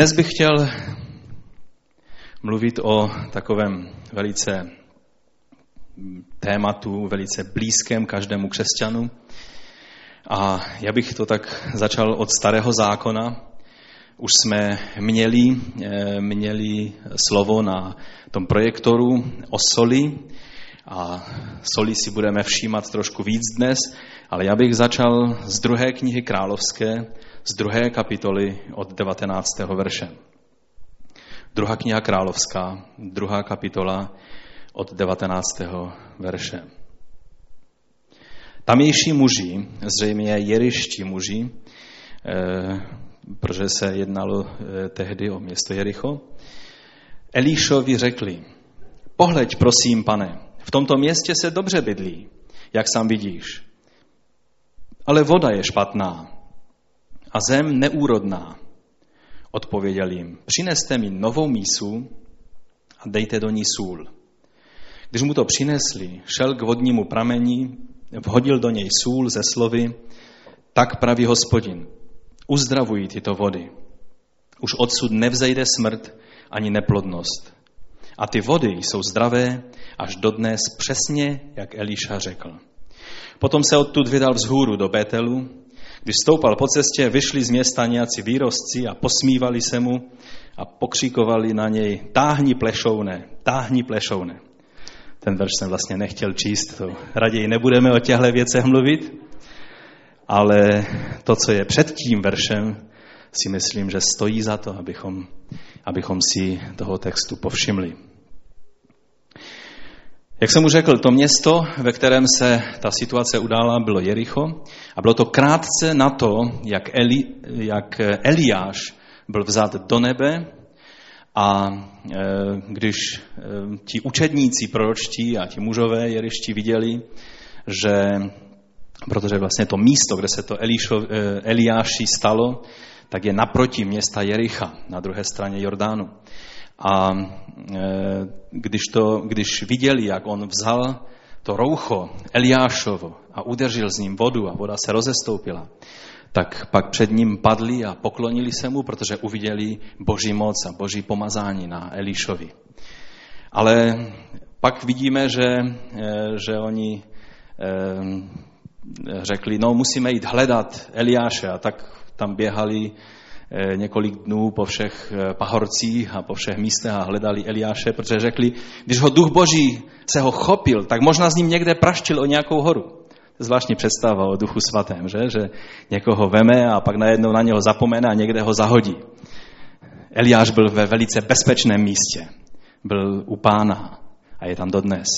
Dnes bych chtěl mluvit o takovém velice tématu, velice blízkém každému křesťanu. A já bych to tak začal od starého zákona. Už jsme měli, eh, měli slovo na tom projektoru o soli a soli si budeme všímat trošku víc dnes, ale já bych začal z druhé knihy královské, z druhé kapitoly od 19. verše. Druhá kniha královská, druhá kapitola od 19. verše. Tamější muži, zřejmě jeriští muži, eh, protože se jednalo eh, tehdy o město Jericho, Elíšovi řekli, pohleď prosím, pane, v tomto městě se dobře bydlí, jak sám vidíš. Ale voda je špatná a zem neúrodná. Odpověděl jim, přineste mi novou mísu a dejte do ní sůl. Když mu to přinesli, šel k vodnímu pramení, vhodil do něj sůl ze slovy, tak praví hospodin, uzdravují tyto vody. Už odsud nevzejde smrt ani neplodnost. A ty vody jsou zdravé až dodnes přesně, jak Eliša řekl. Potom se odtud vydal vzhůru do Betelu. Když stoupal po cestě, vyšli z města nějací výrostci a posmívali se mu a pokřikovali na něj, táhni plešouné, táhni plešouné. Ten verš jsem vlastně nechtěl číst, to raději nebudeme o těchto věcech mluvit, ale to, co je před tím veršem, si myslím, že stojí za to, abychom, abychom si toho textu povšimli. Jak jsem už řekl, to město, ve kterém se ta situace udála, bylo Jericho a bylo to krátce na to, jak, Eli, jak Eliáš byl vzat do nebe a e, když e, ti učedníci proročtí a ti mužové jeriští viděli, že protože vlastně to místo, kde se to Elišo, e, Eliáši stalo, tak je naproti města Jericha, na druhé straně Jordánu. A když, to, když viděli, jak on vzal to roucho Eliášovo a udržel z ním vodu a voda se rozestoupila, tak pak před ním padli a poklonili se mu, protože uviděli boží moc a boží pomazání na Elišovi. Ale pak vidíme, že, eh, že oni eh, řekli, no musíme jít hledat Eliáše a tak tam běhali několik dnů po všech pahorcích a po všech místech a hledali Eliáše, protože řekli, když ho duch boží se ho chopil, tak možná s ním někde praštil o nějakou horu zvláštní představa o duchu svatém, že? že někoho veme a pak najednou na něho zapomene a někde ho zahodí. Eliáš byl ve velice bezpečném místě. Byl u pána a je tam dodnes.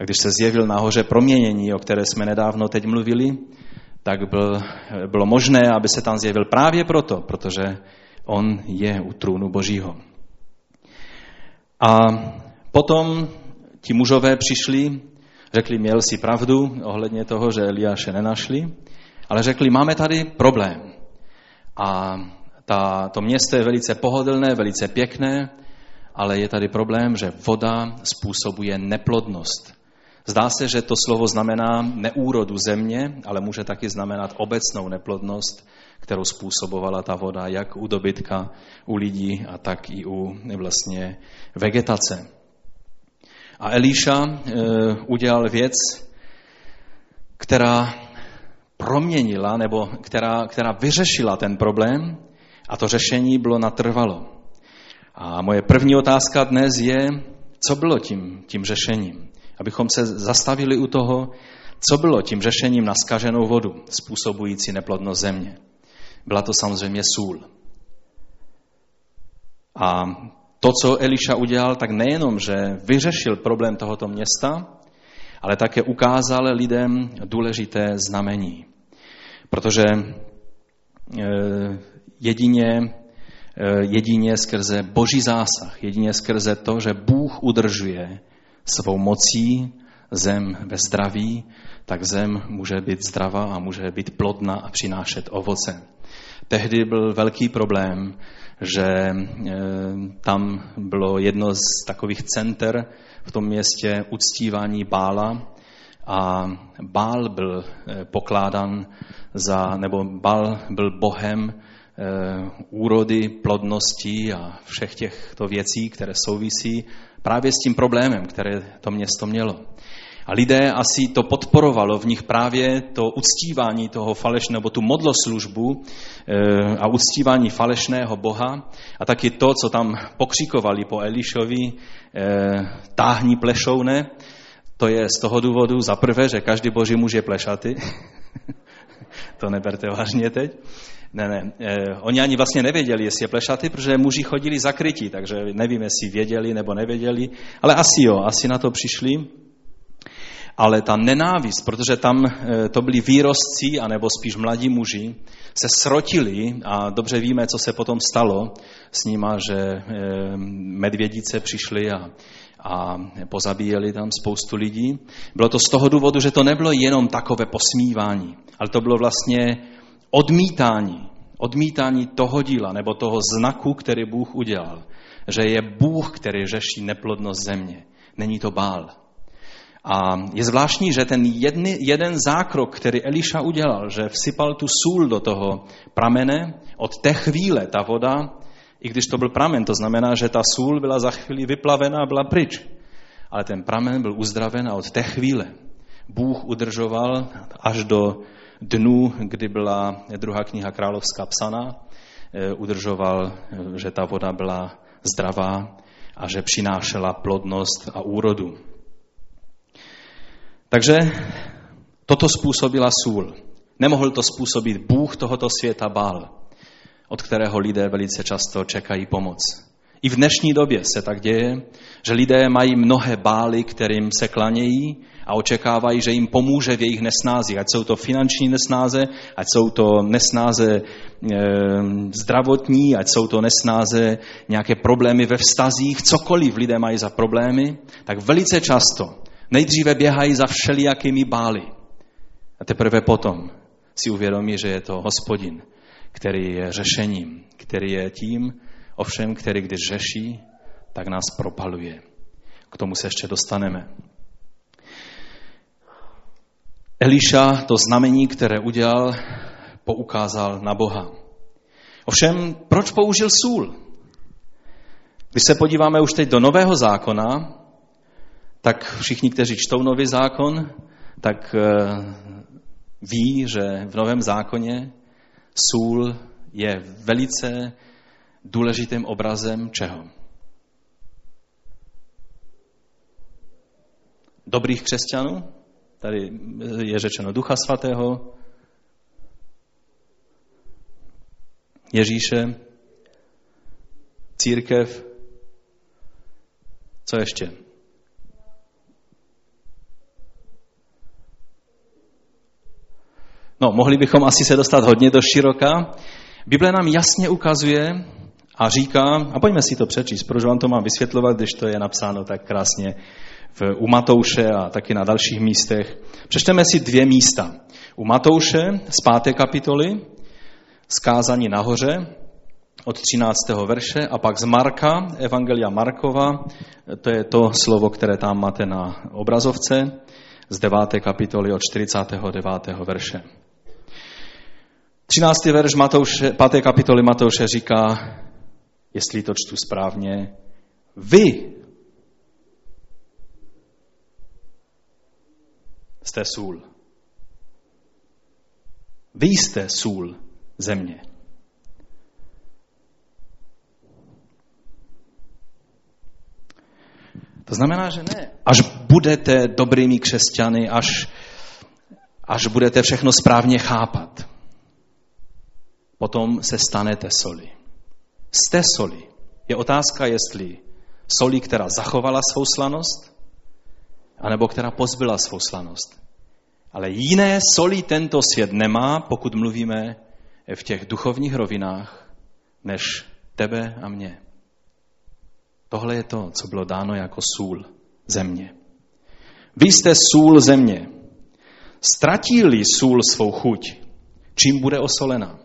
A když se zjevil nahoře proměnění, o které jsme nedávno teď mluvili, tak byl, bylo možné, aby se tam zjevil právě proto, protože on je u trůnu Božího. A potom ti mužové přišli Řekli, měl si pravdu ohledně toho, že Eliáše nenašli, ale řekli, máme tady problém. A ta, to město je velice pohodlné, velice pěkné, ale je tady problém, že voda způsobuje neplodnost. Zdá se, že to slovo znamená neúrodu země, ale může taky znamenat obecnou neplodnost, kterou způsobovala ta voda jak u dobytka, u lidí a tak i u vlastně vegetace. A Elíša eh, udělal věc, která proměnila nebo která, která vyřešila ten problém a to řešení bylo natrvalo. A moje první otázka dnes je, co bylo tím, tím řešením? Abychom se zastavili u toho, co bylo tím řešením na skaženou vodu, způsobující neplodnost země. Byla to samozřejmě sůl. A to, co Eliša udělal, tak nejenom, že vyřešil problém tohoto města, ale také ukázal lidem důležité znamení. Protože eh, jedině, eh, jedině skrze boží zásah, jedině skrze to, že Bůh udržuje svou mocí zem ve zdraví, tak zem může být zdravá a může být plodná a přinášet ovoce. Tehdy byl velký problém, že eh, tam bylo jedno z takových center v tom městě uctívání Bála a Bál byl eh, pokládan za, nebo Bál byl bohem úrody, plodnosti a všech těchto věcí, které souvisí právě s tím problémem, které to město mělo. A lidé asi to podporovalo v nich právě to uctívání toho falešného, nebo tu modloslužbu eh, a uctívání falešného Boha a taky to, co tam pokřikovali po Elišovi, eh, táhní plešoune, to je z toho důvodu za prvé, že každý boží muž je plešatý. to neberte vážně teď. Ne, ne. Eh, oni ani vlastně nevěděli, jestli je plešatý, protože muži chodili zakrytí, takže nevím, jestli věděli nebo nevěděli, ale asi jo, asi na to přišli ale ta nenávist, protože tam eh, to byli výrostci, anebo spíš mladí muži, se srotili a dobře víme, co se potom stalo s nima, že eh, medvědice přišly a, a pozabíjeli tam spoustu lidí. Bylo to z toho důvodu, že to nebylo jenom takové posmívání, ale to bylo vlastně odmítání, odmítání toho díla nebo toho znaku, který Bůh udělal. Že je Bůh, který řeší neplodnost země. Není to bál. A je zvláštní, že ten jedny, jeden zákrok, který Eliša udělal, že vsypal tu sůl do toho pramene, od té chvíle ta voda, i když to byl pramen, to znamená, že ta sůl byla za chvíli vyplavená a byla pryč. Ale ten pramen byl uzdraven a od té chvíle Bůh udržoval až do dnů, kdy byla druhá kniha královská psaná, eh, udržoval, eh, že ta voda byla zdravá a že přinášela plodnost a úrodu. Takže toto způsobila sůl. Nemohl to způsobit Bůh tohoto světa Bál, od kterého lidé velice často čekají pomoc. I v dnešní době se tak děje, že lidé mají mnohé bály, kterým se klanějí a očekávají, že jim pomůže v jejich nesnázi. Ať jsou to finanční nesnáze, ať jsou to nesnáze e, zdravotní, ať jsou to nesnáze nějaké problémy ve vztazích, cokoliv lidé mají za problémy, tak velice často Nejdříve běhají za všelijakými bály. A teprve potom si uvědomí, že je to hospodin, který je řešením, který je tím, ovšem, který když řeší, tak nás propaluje. K tomu se ještě dostaneme. Eliša to znamení, které udělal, poukázal na Boha. Ovšem, proč použil sůl? Když se podíváme už teď do Nového zákona, tak všichni, kteří čtou nový zákon, tak eh, ví, že v novém zákoně sůl je velice důležitým obrazem čeho? Dobrých křesťanů, tady je řečeno Ducha Svatého, Ježíše, církev, co ještě? No, mohli bychom asi se dostat hodně do široka. Bible nám jasně ukazuje a říká, a pojďme si to přečíst, proč vám to mám vysvětlovat, když to je napsáno tak krásně v, u Matouše a taky na dalších místech. Přečteme si dvě místa. U Matouše z páté kapitoly, zkázání nahoře, od 13. verše a pak z Marka, Evangelia Markova, to je to slovo, které tam máte na obrazovce, z 9. kapitoly od 49. verše. 13. verš Matouše, 5. kapitoly Matouše říká, jestli to čtu správně, vy jste sůl. Vy jste sůl země. To znamená, že ne. Až budete dobrými křesťany, až, až budete všechno správně chápat potom se stanete soli. Jste soli. Je otázka, jestli soli, která zachovala svou slanost, anebo která pozbyla svou slanost. Ale jiné soli tento svět nemá, pokud mluvíme v těch duchovních rovinách, než tebe a mě. Tohle je to, co bylo dáno jako sůl země. Vy jste sůl země. Ztratí-li sůl svou chuť, čím bude osolena?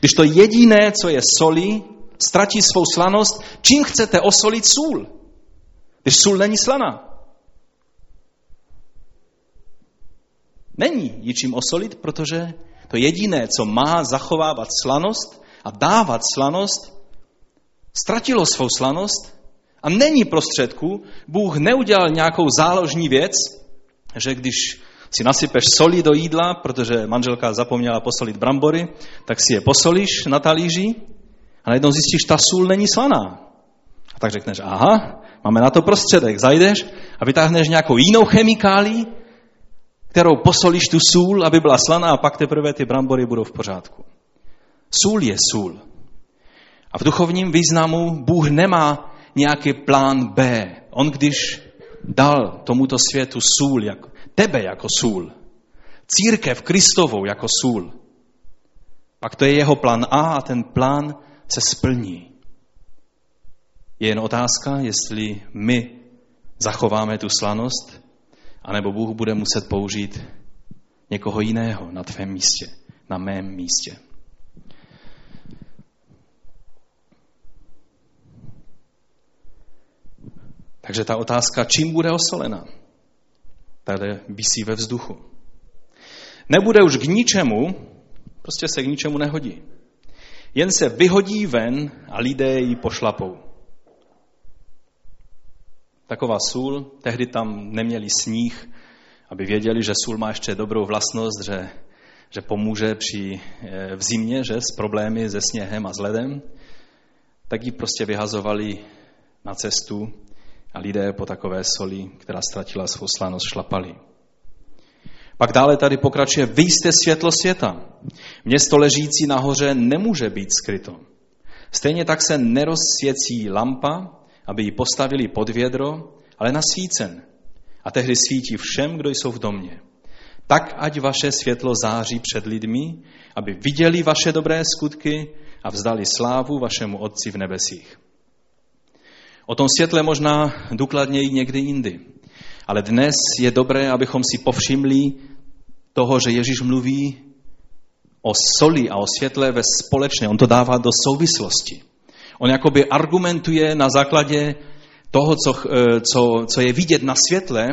Když to jediné, co je soli, ztratí svou slanost, čím chcete osolit sůl? Když sůl není slaná. Není ji čím osolit, protože to jediné, co má zachovávat slanost, a dávat slanost, ztratilo svou slanost a není prostředku. Bůh neudělal nějakou záložní věc, že když si nasypeš soli do jídla, protože manželka zapomněla posolit brambory, tak si je posolíš na talíři a najednou zjistíš, ta sůl není slaná. A tak řekneš, aha, máme na to prostředek. Zajdeš a vytáhneš nějakou jinou chemikálii, kterou posolíš tu sůl, aby byla slaná a pak teprve ty brambory budou v pořádku. Sůl je sůl. A v duchovním významu Bůh nemá nějaký plán B. On když dal tomuto světu sůl, jako, tebe jako sůl, církev Kristovou jako sůl, pak to je jeho plán A a ten plán se splní. Je jen otázka, jestli my zachováme tu slanost, anebo Bůh bude muset použít někoho jiného na tvém místě, na mém místě. Takže ta otázka, čím bude osolena, tady vysí ve vzduchu. Nebude už k ničemu, prostě se k ničemu nehodí. Jen se vyhodí ven a lidé ji pošlapou. Taková sůl, tehdy tam neměli sníh, aby věděli, že sůl má ještě dobrou vlastnost, že, že pomůže při, eh, v zimě že, s problémy se sněhem a s ledem, tak ji prostě vyhazovali na cestu a lidé po takové soli, která ztratila svou slanost, šlapali. Pak dále tady pokračuje, vy jste světlo světa. Město ležící nahoře nemůže být skryto. Stejně tak se nerozsvěcí lampa, aby ji postavili pod vědro, ale na svícen. A tehdy svítí všem, kdo jsou v domě. Tak ať vaše světlo září před lidmi, aby viděli vaše dobré skutky a vzdali slávu vašemu Otci v nebesích. O tom světle možná důkladněji někdy jindy. Ale dnes je dobré, abychom si povšimli toho, že Ježíš mluví o soli a o světle ve společné. On to dává do souvislosti. On jakoby argumentuje na základě toho, co, eh, co, co je vidět na světle,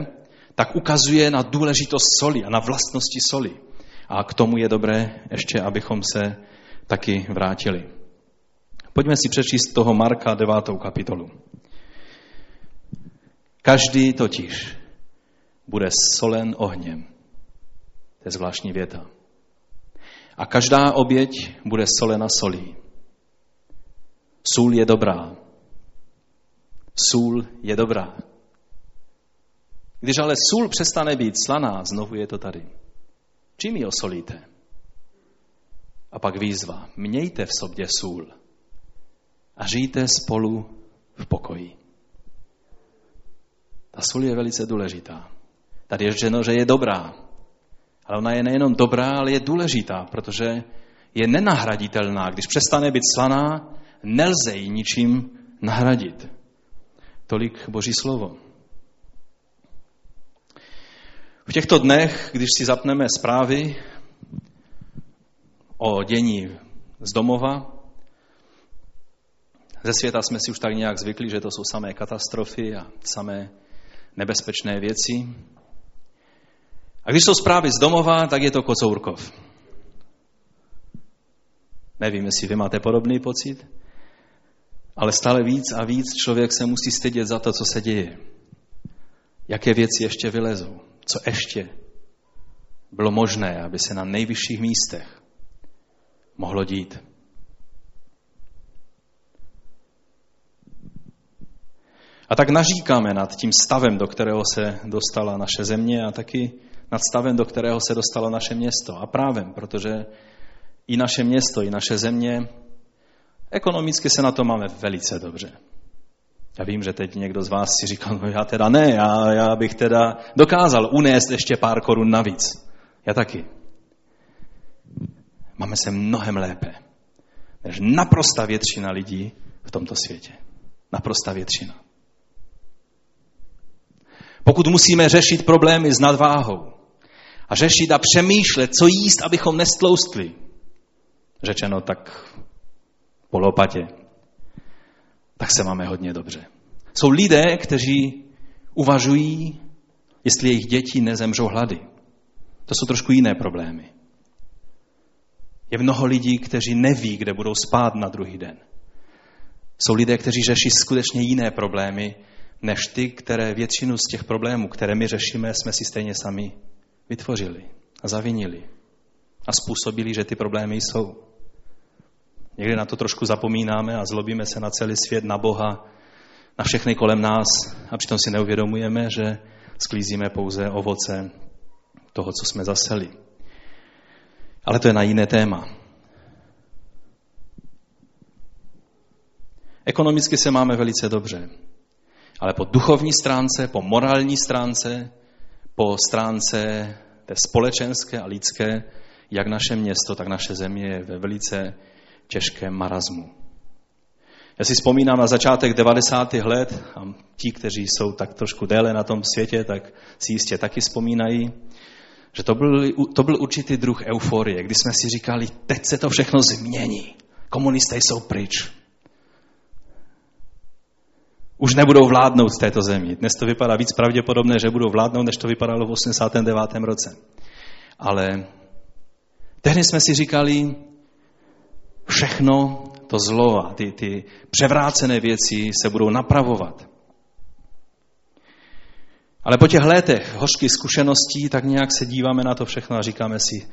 tak ukazuje na důležitost soli a na vlastnosti soli. A k tomu je dobré ještě, abychom se taky vrátili. Pojďme si přečíst toho Marka 9. kapitolu. Každý totiž bude solen ohněm. To je zvláštní věta. A každá oběť bude solena solí. Sůl je dobrá. Sůl je dobrá. Když ale sůl přestane být slaná, znovu je to tady. Čím ji osolíte? A pak výzva. Mějte v sobě sůl a žijte spolu v pokoji. Ta sůl je velice důležitá. Tady je řečeno, že je dobrá. Ale ona je nejenom dobrá, ale je důležitá, protože je nenahraditelná. Když přestane být slaná, nelze ji ničím nahradit. Tolik Boží slovo. V těchto dnech, když si zapneme zprávy o dění z domova, ze světa jsme si už tak nějak zvykli, že to jsou samé katastrofy a samé nebezpečné věci. A když jsou zprávy z domova, tak je to Kocourkov. Nevím, jestli vy máte podobný pocit, ale stále víc a víc člověk se musí stydět za to, co se děje. Jaké věci ještě vylezou, co ještě bylo možné, aby se na nejvyšších místech mohlo dít. A tak naříkáme nad tím stavem, do kterého se dostala naše země a taky nad stavem, do kterého se dostalo naše město. A právem, protože i naše město, i naše země, ekonomicky se na to máme velice dobře. Já vím, že teď někdo z vás si říkal, no já teda ne, já, já bych teda dokázal unést ještě pár korun navíc. Já taky. Máme se mnohem lépe než naprosta většina lidí v tomto světě. Naprosta většina. Pokud musíme řešit problémy s nadváhou a řešit a přemýšlet, co jíst, abychom nestloustli, řečeno tak po lopatě, tak se máme hodně dobře. Jsou lidé, kteří uvažují, jestli jejich děti nezemřou hlady. To jsou trošku jiné problémy. Je mnoho lidí, kteří neví, kde budou spát na druhý den. Jsou lidé, kteří řeší skutečně jiné problémy, než ty, které většinu z těch problémů, které my řešíme, jsme si stejně sami vytvořili a zavinili a způsobili, že ty problémy jsou. Někdy na to trošku zapomínáme a zlobíme se na celý svět, na Boha, na všechny kolem nás a přitom si neuvědomujeme, že sklízíme pouze ovoce toho, co jsme zaseli. Ale to je na jiné téma. Ekonomicky se máme velice dobře, ale po duchovní stránce, po morální stránce, po stránce té společenské a lidské, jak naše město, tak naše země je ve velice těžkém marazmu. Já si vzpomínám na začátek 90. let, a ti, kteří jsou tak trošku déle na tom světě, tak si jistě taky vzpomínají, že to byl, to byl určitý druh euforie, kdy jsme si říkali, teď se to všechno změní. Komunisté jsou pryč. Už nebudou vládnout v této zemi. Dnes to vypadá víc pravděpodobné, že budou vládnout, než to vypadalo v 89. roce. Ale tehdy jsme si říkali, všechno to zlo a ty, ty převrácené věci se budou napravovat. Ale po těch letech hořkých zkušeností tak nějak se díváme na to všechno a říkáme si,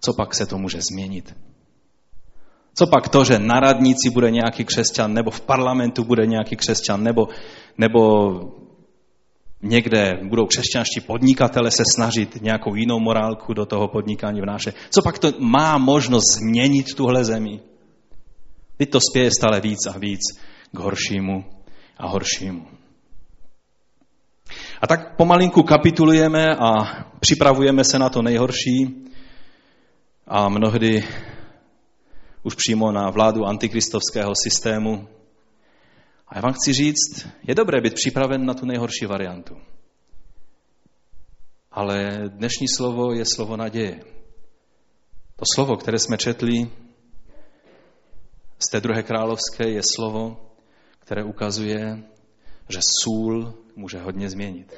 co pak se to může změnit. Co pak to, že na radnici bude nějaký křesťan, nebo v parlamentu bude nějaký křesťan, nebo, nebo někde budou křesťanští podnikatele se snažit nějakou jinou morálku do toho podnikání vnášet. Co pak to má možnost změnit tuhle zemi? Teď to spěje stále víc a víc k horšímu a horšímu. A tak pomalinku kapitulujeme a připravujeme se na to nejhorší a mnohdy už přímo na vládu antikristovského systému. A já vám chci říct, je dobré být připraven na tu nejhorší variantu. Ale dnešní slovo je slovo naděje. To slovo, které jsme četli z té druhé královské, je slovo, které ukazuje, že sůl může hodně změnit.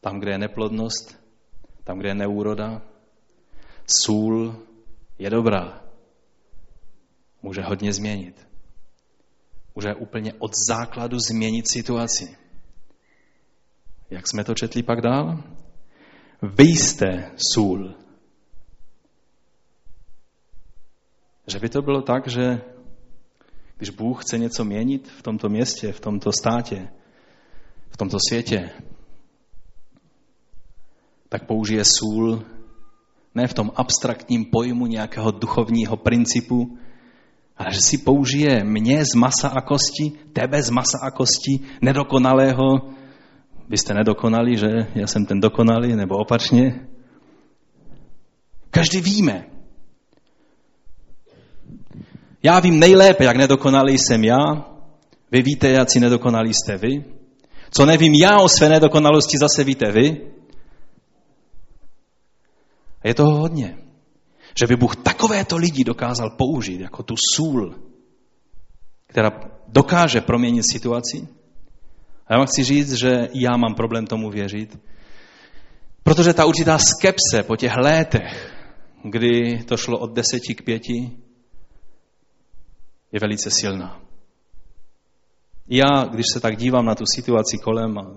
Tam, kde je neplodnost, tam, kde je neúroda, sůl je dobrá. Může hodně změnit. Může úplně od základu změnit situaci. Jak jsme to četli pak dál? Vy jste sůl. Že by to bylo tak, že když Bůh chce něco měnit v tomto městě, v tomto státě, v tomto světě, tak použije sůl ne v tom abstraktním pojmu nějakého duchovního principu, ale že si použije mě z masa a kosti, tebe z masa a kosti, nedokonalého. Vy jste nedokonalí, že? Já jsem ten dokonalý, nebo opačně. Každý víme. Já vím nejlépe, jak nedokonalý jsem já. Vy víte, jak si nedokonalý jste vy. Co nevím já o své nedokonalosti, zase víte vy. A je toho hodně. Že by Bůh takovéto lidi dokázal použít jako tu sůl, která dokáže proměnit situaci. A já vám chci říct, že já mám problém tomu věřit, protože ta určitá skepse po těch létech, kdy to šlo od deseti k pěti, je velice silná. Já, když se tak dívám na tu situaci kolem a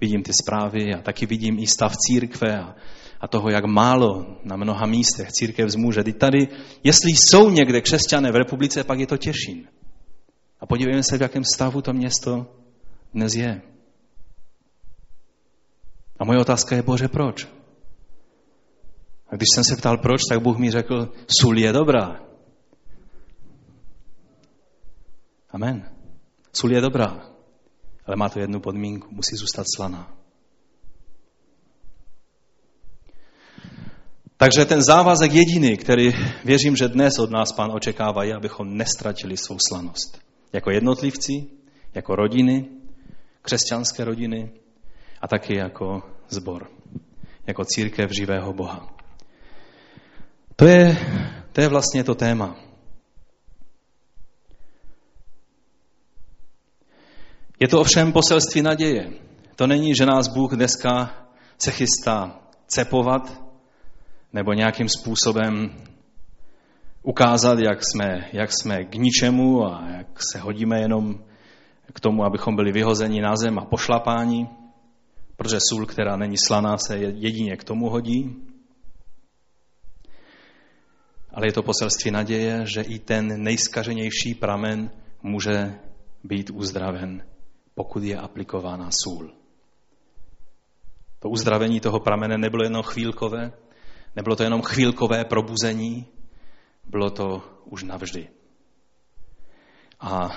vidím ty zprávy a taky vidím i stav církve a, a toho, jak málo na mnoha místech církev zmůže. Teď tady, jestli jsou někde křesťané v republice, pak je to Těšín. A podívejme se, v jakém stavu to město dnes je. A moje otázka je, Bože, proč? A když jsem se ptal proč, tak Bůh mi řekl, sůl je dobrá. Amen. Sůl je dobrá, ale má to jednu podmínku, musí zůstat slaná. Takže ten závazek jediný, který věřím, že dnes od nás pán očekává, je, abychom nestratili svou slanost. Jako jednotlivci, jako rodiny, křesťanské rodiny a taky jako zbor, jako církev živého Boha. To je, to je vlastně to téma. Je to ovšem poselství naděje. To není, že nás Bůh dneska se chystá cepovat, nebo nějakým způsobem ukázat, jak jsme, jak jsme k ničemu a jak se hodíme jenom k tomu, abychom byli vyhozeni na zem a pošlapáni, protože sůl, která není slaná, se jedině k tomu hodí. Ale je to poselství naděje, že i ten nejskaženější pramen může být uzdraven, pokud je aplikována sůl. To uzdravení toho pramene nebylo jenom chvílkové, nebylo to jenom chvílkové probuzení, bylo to už navždy. A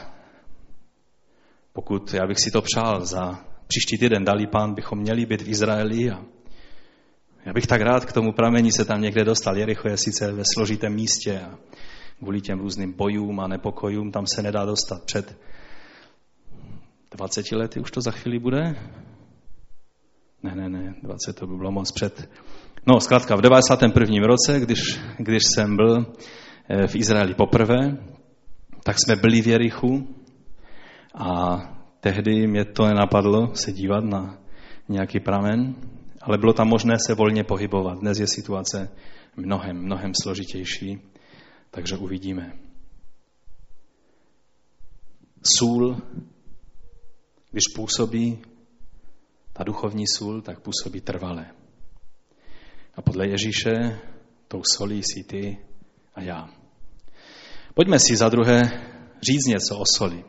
pokud já bych si to přál za příští týden, dalí pán, bychom měli být v Izraeli a já bych tak rád k tomu pramení se tam někde dostal. Jericho je sice ve složitém místě a kvůli těm různým bojům a nepokojům tam se nedá dostat před 20 lety, už to za chvíli bude? Ne, ne, ne, 20 to by bylo moc před. No, zkrátka, v 91. roce, když, když jsem byl eh, v Izraeli poprvé, tak jsme byli v Jerichu a tehdy mě to nenapadlo se dívat na nějaký pramen, ale bylo tam možné se volně pohybovat. Dnes je situace mnohem, mnohem složitější, takže uvidíme. Sůl, když působí, ta duchovní sůl, tak působí trvale. A podle Ježíše tou solí si ty a já. Pojďme si za druhé říct něco o soli.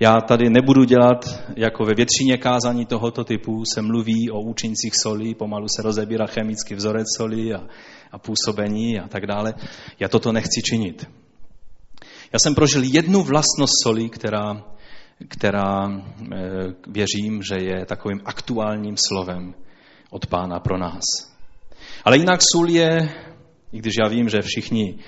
Já tady nebudu dělat, jako ve většině kázání tohoto typu se mluví o účincích soli, pomalu se rozebírá chemický vzorec soli a, a působení a tak dále. Já toto nechci činit. Já jsem prožil jednu vlastnost soli, která, která e, věřím, že je takovým aktuálním slovem od pána pro nás. Ale jinak sůl je, i když já vím, že všichni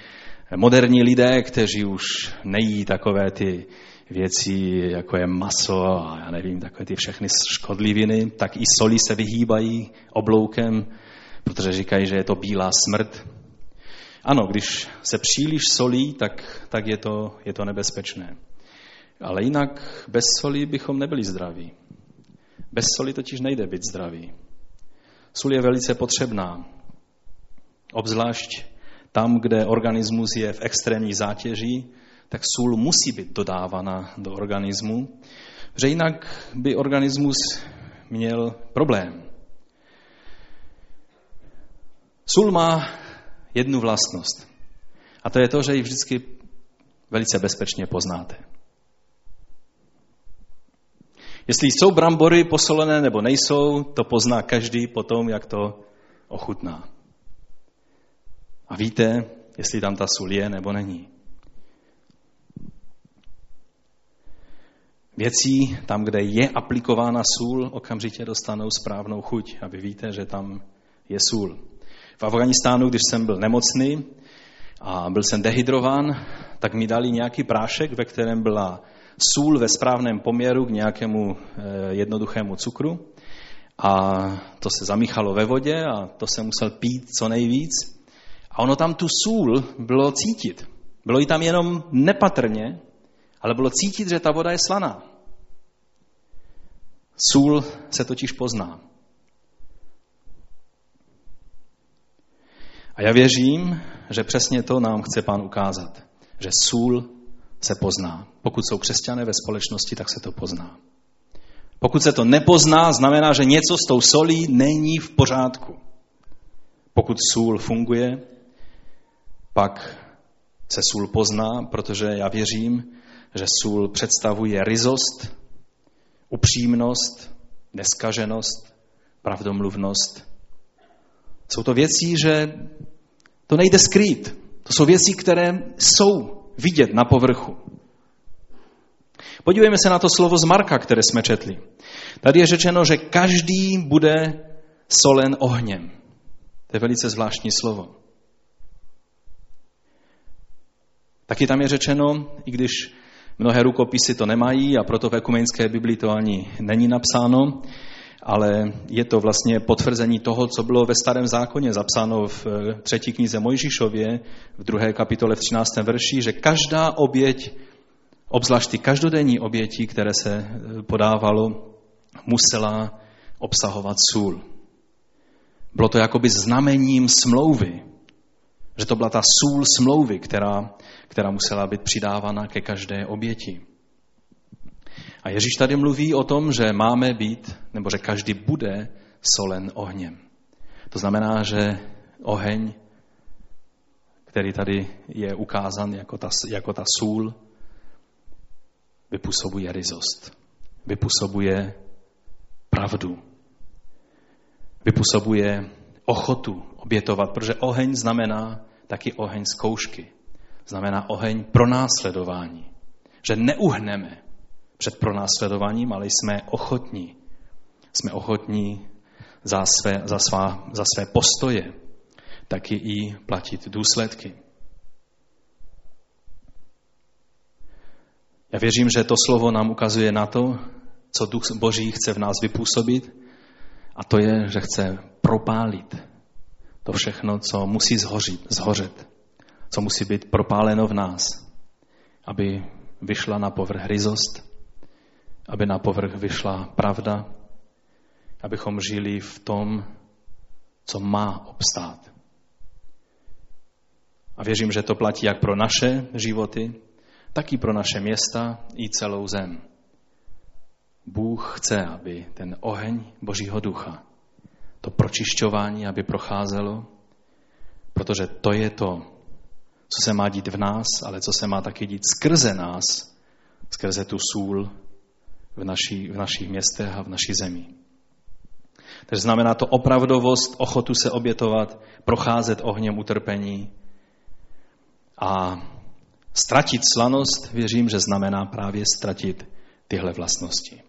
moderní lidé, kteří už nejí takové ty věcí, jako je maso a já nevím, takové ty všechny škodliviny, tak i soli se vyhýbají obloukem, protože říkají, že je to bílá smrt. Ano, když se příliš solí, tak, tak je, to, je to nebezpečné. Ale jinak bez soli bychom nebyli zdraví. Bez soli totiž nejde být zdraví. Sůl je velice potřebná, obzvlášť tam, kde organismus je v extrémní zátěži, tak sůl musí být dodávána do organismu, že jinak by organismus měl problém. Sůl má jednu vlastnost. A to je to, že ji vždycky velice bezpečně poznáte. Jestli jsou brambory posolené nebo nejsou, to pozná každý potom, jak to ochutná. A víte, jestli tam ta sůl je nebo není. věcí, tam, kde je aplikována sůl, okamžitě dostanou správnou chuť. A vy víte, že tam je sůl. V Afganistánu, když jsem byl nemocný a byl jsem dehydrován, tak mi dali nějaký prášek, ve kterém byla sůl ve správném poměru k nějakému eh, jednoduchému cukru. A to se zamíchalo ve vodě a to se musel pít co nejvíc. A ono tam tu sůl bylo cítit. Bylo ji tam jenom nepatrně, ale bylo cítit, že ta voda je slaná. Sůl se totiž pozná. A já věřím, že přesně to nám chce pán ukázat. Že sůl se pozná. Pokud jsou křesťané ve společnosti, tak se to pozná. Pokud se to nepozná, znamená, že něco s tou solí není v pořádku. Pokud sůl funguje, pak se sůl pozná, protože já věřím, že sůl představuje ryzost, upřímnost, neskaženost, pravdomluvnost. Jsou to věci, že to nejde skrýt. To jsou věci, které jsou vidět na povrchu. Podívejme se na to slovo z Marka, které jsme četli. Tady je řečeno, že každý bude solen ohněm. To je velice zvláštní slovo. Taky tam je řečeno, i když Mnohé rukopisy to nemají a proto v ekumenické Biblii to ani není napsáno, ale je to vlastně potvrzení toho, co bylo ve starém zákoně zapsáno v eh, třetí knize Mojžíšově, v druhé kapitole v 13. verši, že každá oběť, obzvlášť ty každodenní oběti, které se eh, podávalo, musela obsahovat sůl. Bylo to jakoby znamením smlouvy, Že to byla ta sůl smlouvy, která, která musela být přidávána ke každé oběti. A Ježíš tady mluví o tom, že máme být, nebo že každý bude solen ohněm. To znamená, že oheň, který tady je ukázan jako ta, jako ta sůl, vypůsobuje ryzost, vypůsobuje pravdu, vypůsobuje ochotu obětovat, protože oheň znamená taky oheň zkoušky. Znamená oheň pronásledování. Že neuhneme před pronásledováním, ale jsme ochotní. Jsme ochotní za své, za svá, za své postoje taky i platit důsledky. Já věřím, že to slovo nám ukazuje na to, co Duch Boží chce v nás vypůsobit, a to je, že chce propálit to všechno, co musí zhořit, zhořet, co musí být propáleno v nás, aby vyšla na povrch ryzost, aby na povrch vyšla pravda, abychom žili v tom, co má obstát. A věřím, že to platí jak pro naše životy, tak i pro naše města i celou zem. Bůh chce, aby ten oheň Božího ducha, to pročišťování, aby procházelo, protože to je to, co se má dít v nás, ale co se má taky dít skrze nás, skrze tu sůl v, naší, v našich městech a v naší zemi. Takže znamená to opravdovost, ochotu se obětovat, procházet ohněm utrpení a Ztratit slanost, věřím, že znamená právě ztratit tyhle vlastnosti.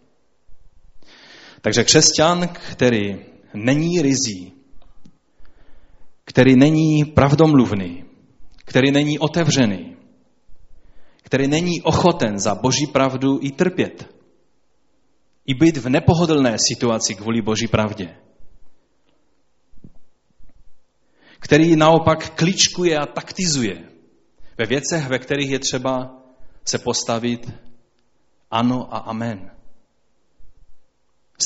Takže křesťan, který není rizí, který není pravdomluvný, který není otevřený, který není ochoten za boží pravdu i trpět, i být v nepohodlné situaci kvůli boží pravdě, který naopak kličkuje a taktizuje, ve věcech, ve kterých je třeba se postavit ano a amen.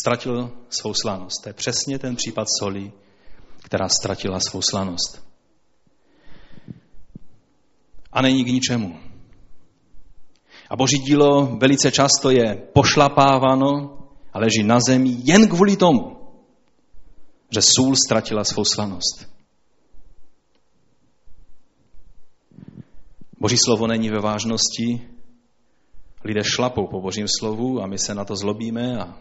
Ztratil svou slanost. To je přesně ten případ soli, která ztratila svou slanost. A není k ničemu. A boží dílo velice často je pošlapáváno a leží na zemi jen kvůli tomu, že sůl ztratila svou slanost. Boží slovo není ve vážnosti, lidé šlapou po božím slovu a my se na to zlobíme a,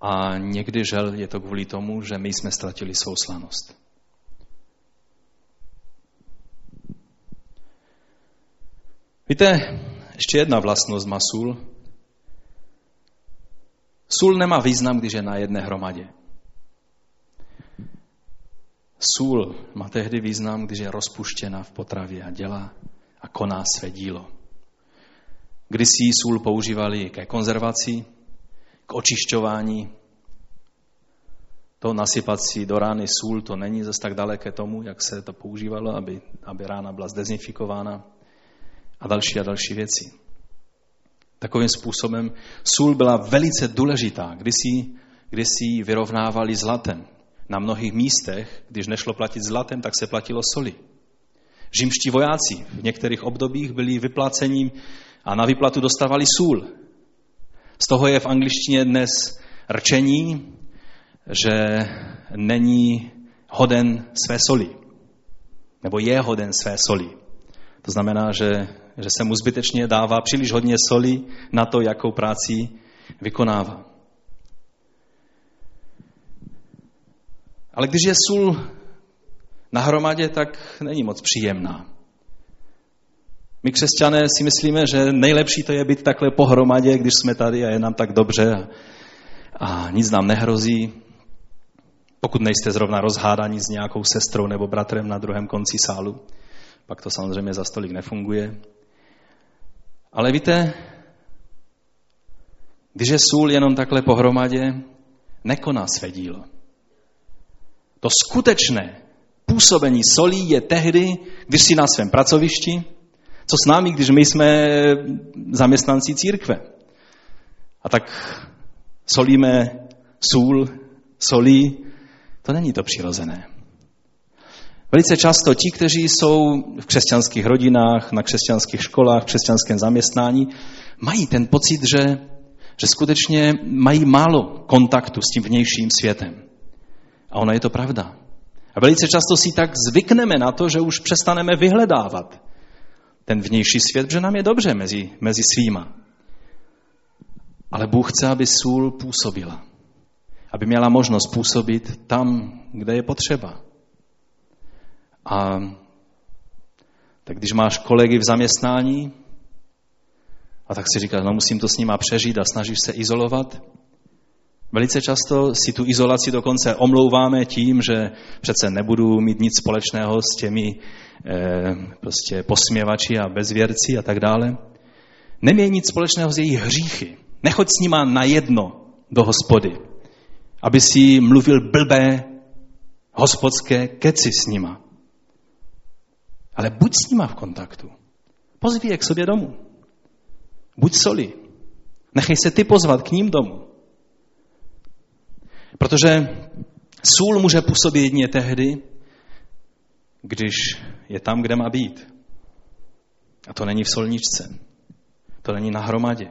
a někdy žel je to kvůli tomu, že my jsme ztratili svou slanost. Víte, ještě jedna vlastnost má sůl. Sůl nemá význam, když je na jedné hromadě. Sůl má tehdy význam, když je rozpuštěna v potravě a dělá a koná své dílo. si sůl používali ke konzervaci, k očišťování. To nasypat si do rány sůl, to není zase tak daleké tomu, jak se to používalo, aby, aby rána byla zdezinfikována a další a další věci. Takovým způsobem sůl byla velice důležitá, když si, když si vyrovnávali zlatem na mnohých místech, když nešlo platit zlatem, tak se platilo soli. Římští vojáci v některých obdobích byli vyplacením a na vyplatu dostávali sůl. Z toho je v angličtině dnes rčení, že není hoden své soli. Nebo je hoden své soli. To znamená, že, že se mu zbytečně dává příliš hodně soli na to, jakou práci vykonává. Ale když je sůl na hromadě, tak není moc příjemná. My křesťané si myslíme, že nejlepší to je být takhle pohromadě, když jsme tady a je nám tak dobře a, a nic nám nehrozí. Pokud nejste zrovna rozhádaní s nějakou sestrou nebo bratrem na druhém konci sálu, pak to samozřejmě za stolik nefunguje. Ale víte, když je sůl jenom takhle pohromadě, nekoná své dílo. To skutečné působení solí je tehdy, když si na svém pracovišti, co s námi, když my jsme zaměstnanci církve. A tak solíme sůl, solí, to není to přirozené. Velice často ti, kteří jsou v křesťanských rodinách, na křesťanských školách, v křesťanském zaměstnání, mají ten pocit, že, že skutečně mají málo kontaktu s tím vnějším světem. A ono je to pravda. A velice často si tak zvykneme na to, že už přestaneme vyhledávat ten vnější svět, protože nám je dobře mezi, mezi svýma. Ale Bůh chce, aby sůl působila. Aby měla možnost působit tam, kde je potřeba. A tak když máš kolegy v zaměstnání, a tak si říkáš, no musím to s nima přežít a snažíš se izolovat, Velice často si tu izolaci dokonce omlouváme tím, že přece nebudu mít nic společného s těmi eh, prostě posměvači a bezvěrci a tak dále. Neměj nic společného s jejich hříchy. Nechoď s nima na jedno do hospody, aby si mluvil blbé hospodské keci s nima. Ale buď s nima v kontaktu. Pozví je k sobě domů. Buď soli. Nechej se ty pozvat k ním domů. Protože sůl může působit jedině tehdy, když je tam, kde má být. A to není v solničce. To není na hromadě.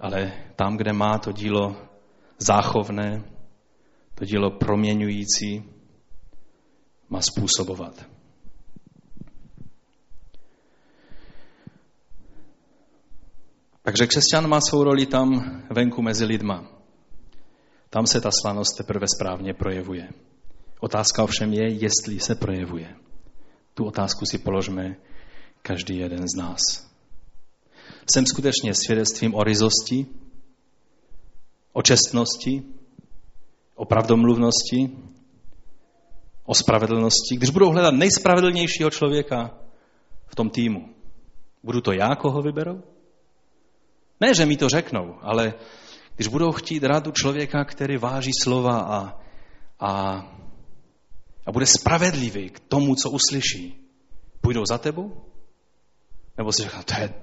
Ale tam, kde má to dílo záchovné, to dílo proměňující, má způsobovat. Takže křesťan má svou roli tam venku mezi lidma. Tam se ta slanost teprve správně projevuje. Otázka ovšem je, jestli se projevuje. Tu otázku si položme každý jeden z nás. Jsem skutečně svědectvím o ryzosti, o čestnosti, o pravdomluvnosti, o spravedlnosti. Když budou hledat nejspravedlnějšího člověka v tom týmu, budu to já, koho vyberou? Ne, že mi to řeknou, ale když budou chtít radu člověka, který váží slova a, a, a bude spravedlivý k tomu, co uslyší, půjdou za tebou? Nebo si řeknou, to je,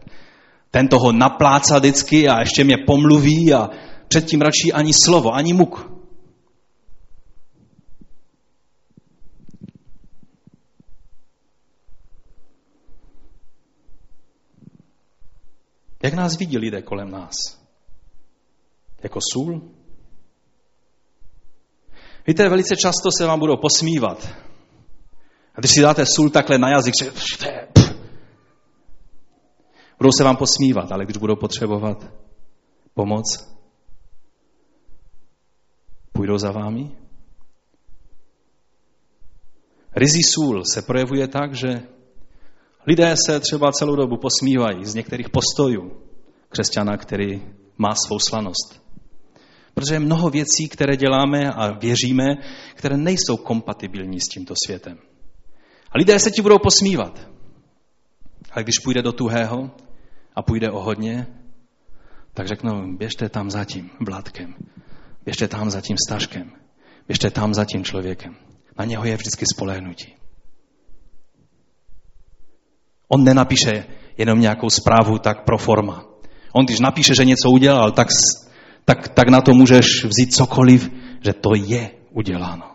ten toho napláca vždycky a ještě mě pomluví a předtím radši ani slovo, ani muk. Jak nás vidí lidé kolem nás? Jako sůl? Víte, velice často se vám budou posmívat. A když si dáte sůl takhle na jazyk, že budou se vám posmívat, ale když budou potřebovat pomoc, půjdou za vámi? Rizí sůl se projevuje tak, že lidé se třeba celou dobu posmívají z některých postojů křesťana, který má svou slanost. Protože je mnoho věcí, které děláme a věříme, které nejsou kompatibilní s tímto světem. A lidé se ti budou posmívat. Ale když půjde do tuhého a půjde o hodně, tak řeknou, běžte tam za tím vládkem, běžte tam za tím stažkem, běžte tam za tím člověkem. Na něho je vždycky spolehnutí. On nenapíše jenom nějakou zprávu tak pro forma. On když napíše, že něco udělal, tak tak, tak na to můžeš vzít cokoliv, že to je uděláno.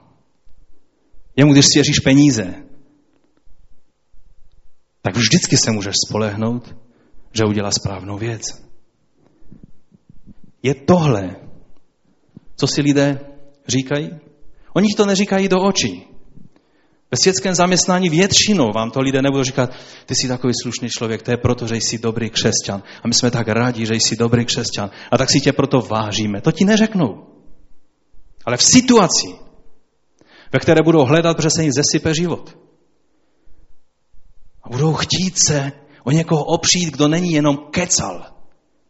Jemu, když svěříš peníze, tak vždycky se můžeš spolehnout, že udělá správnou věc. Je tohle, co si lidé říkají? Oni to neříkají do očí. Ve světském zaměstnání většinou vám to lidé nebudou říkat, ty jsi takový slušný člověk, to je proto, že jsi dobrý křesťan. A my jsme tak rádi, že jsi dobrý křesťan. A tak si tě proto vážíme. To ti neřeknou. Ale v situaci, ve které budou hledat, protože se jim zesype život. A budou chtít se o někoho opřít, kdo není jenom kecal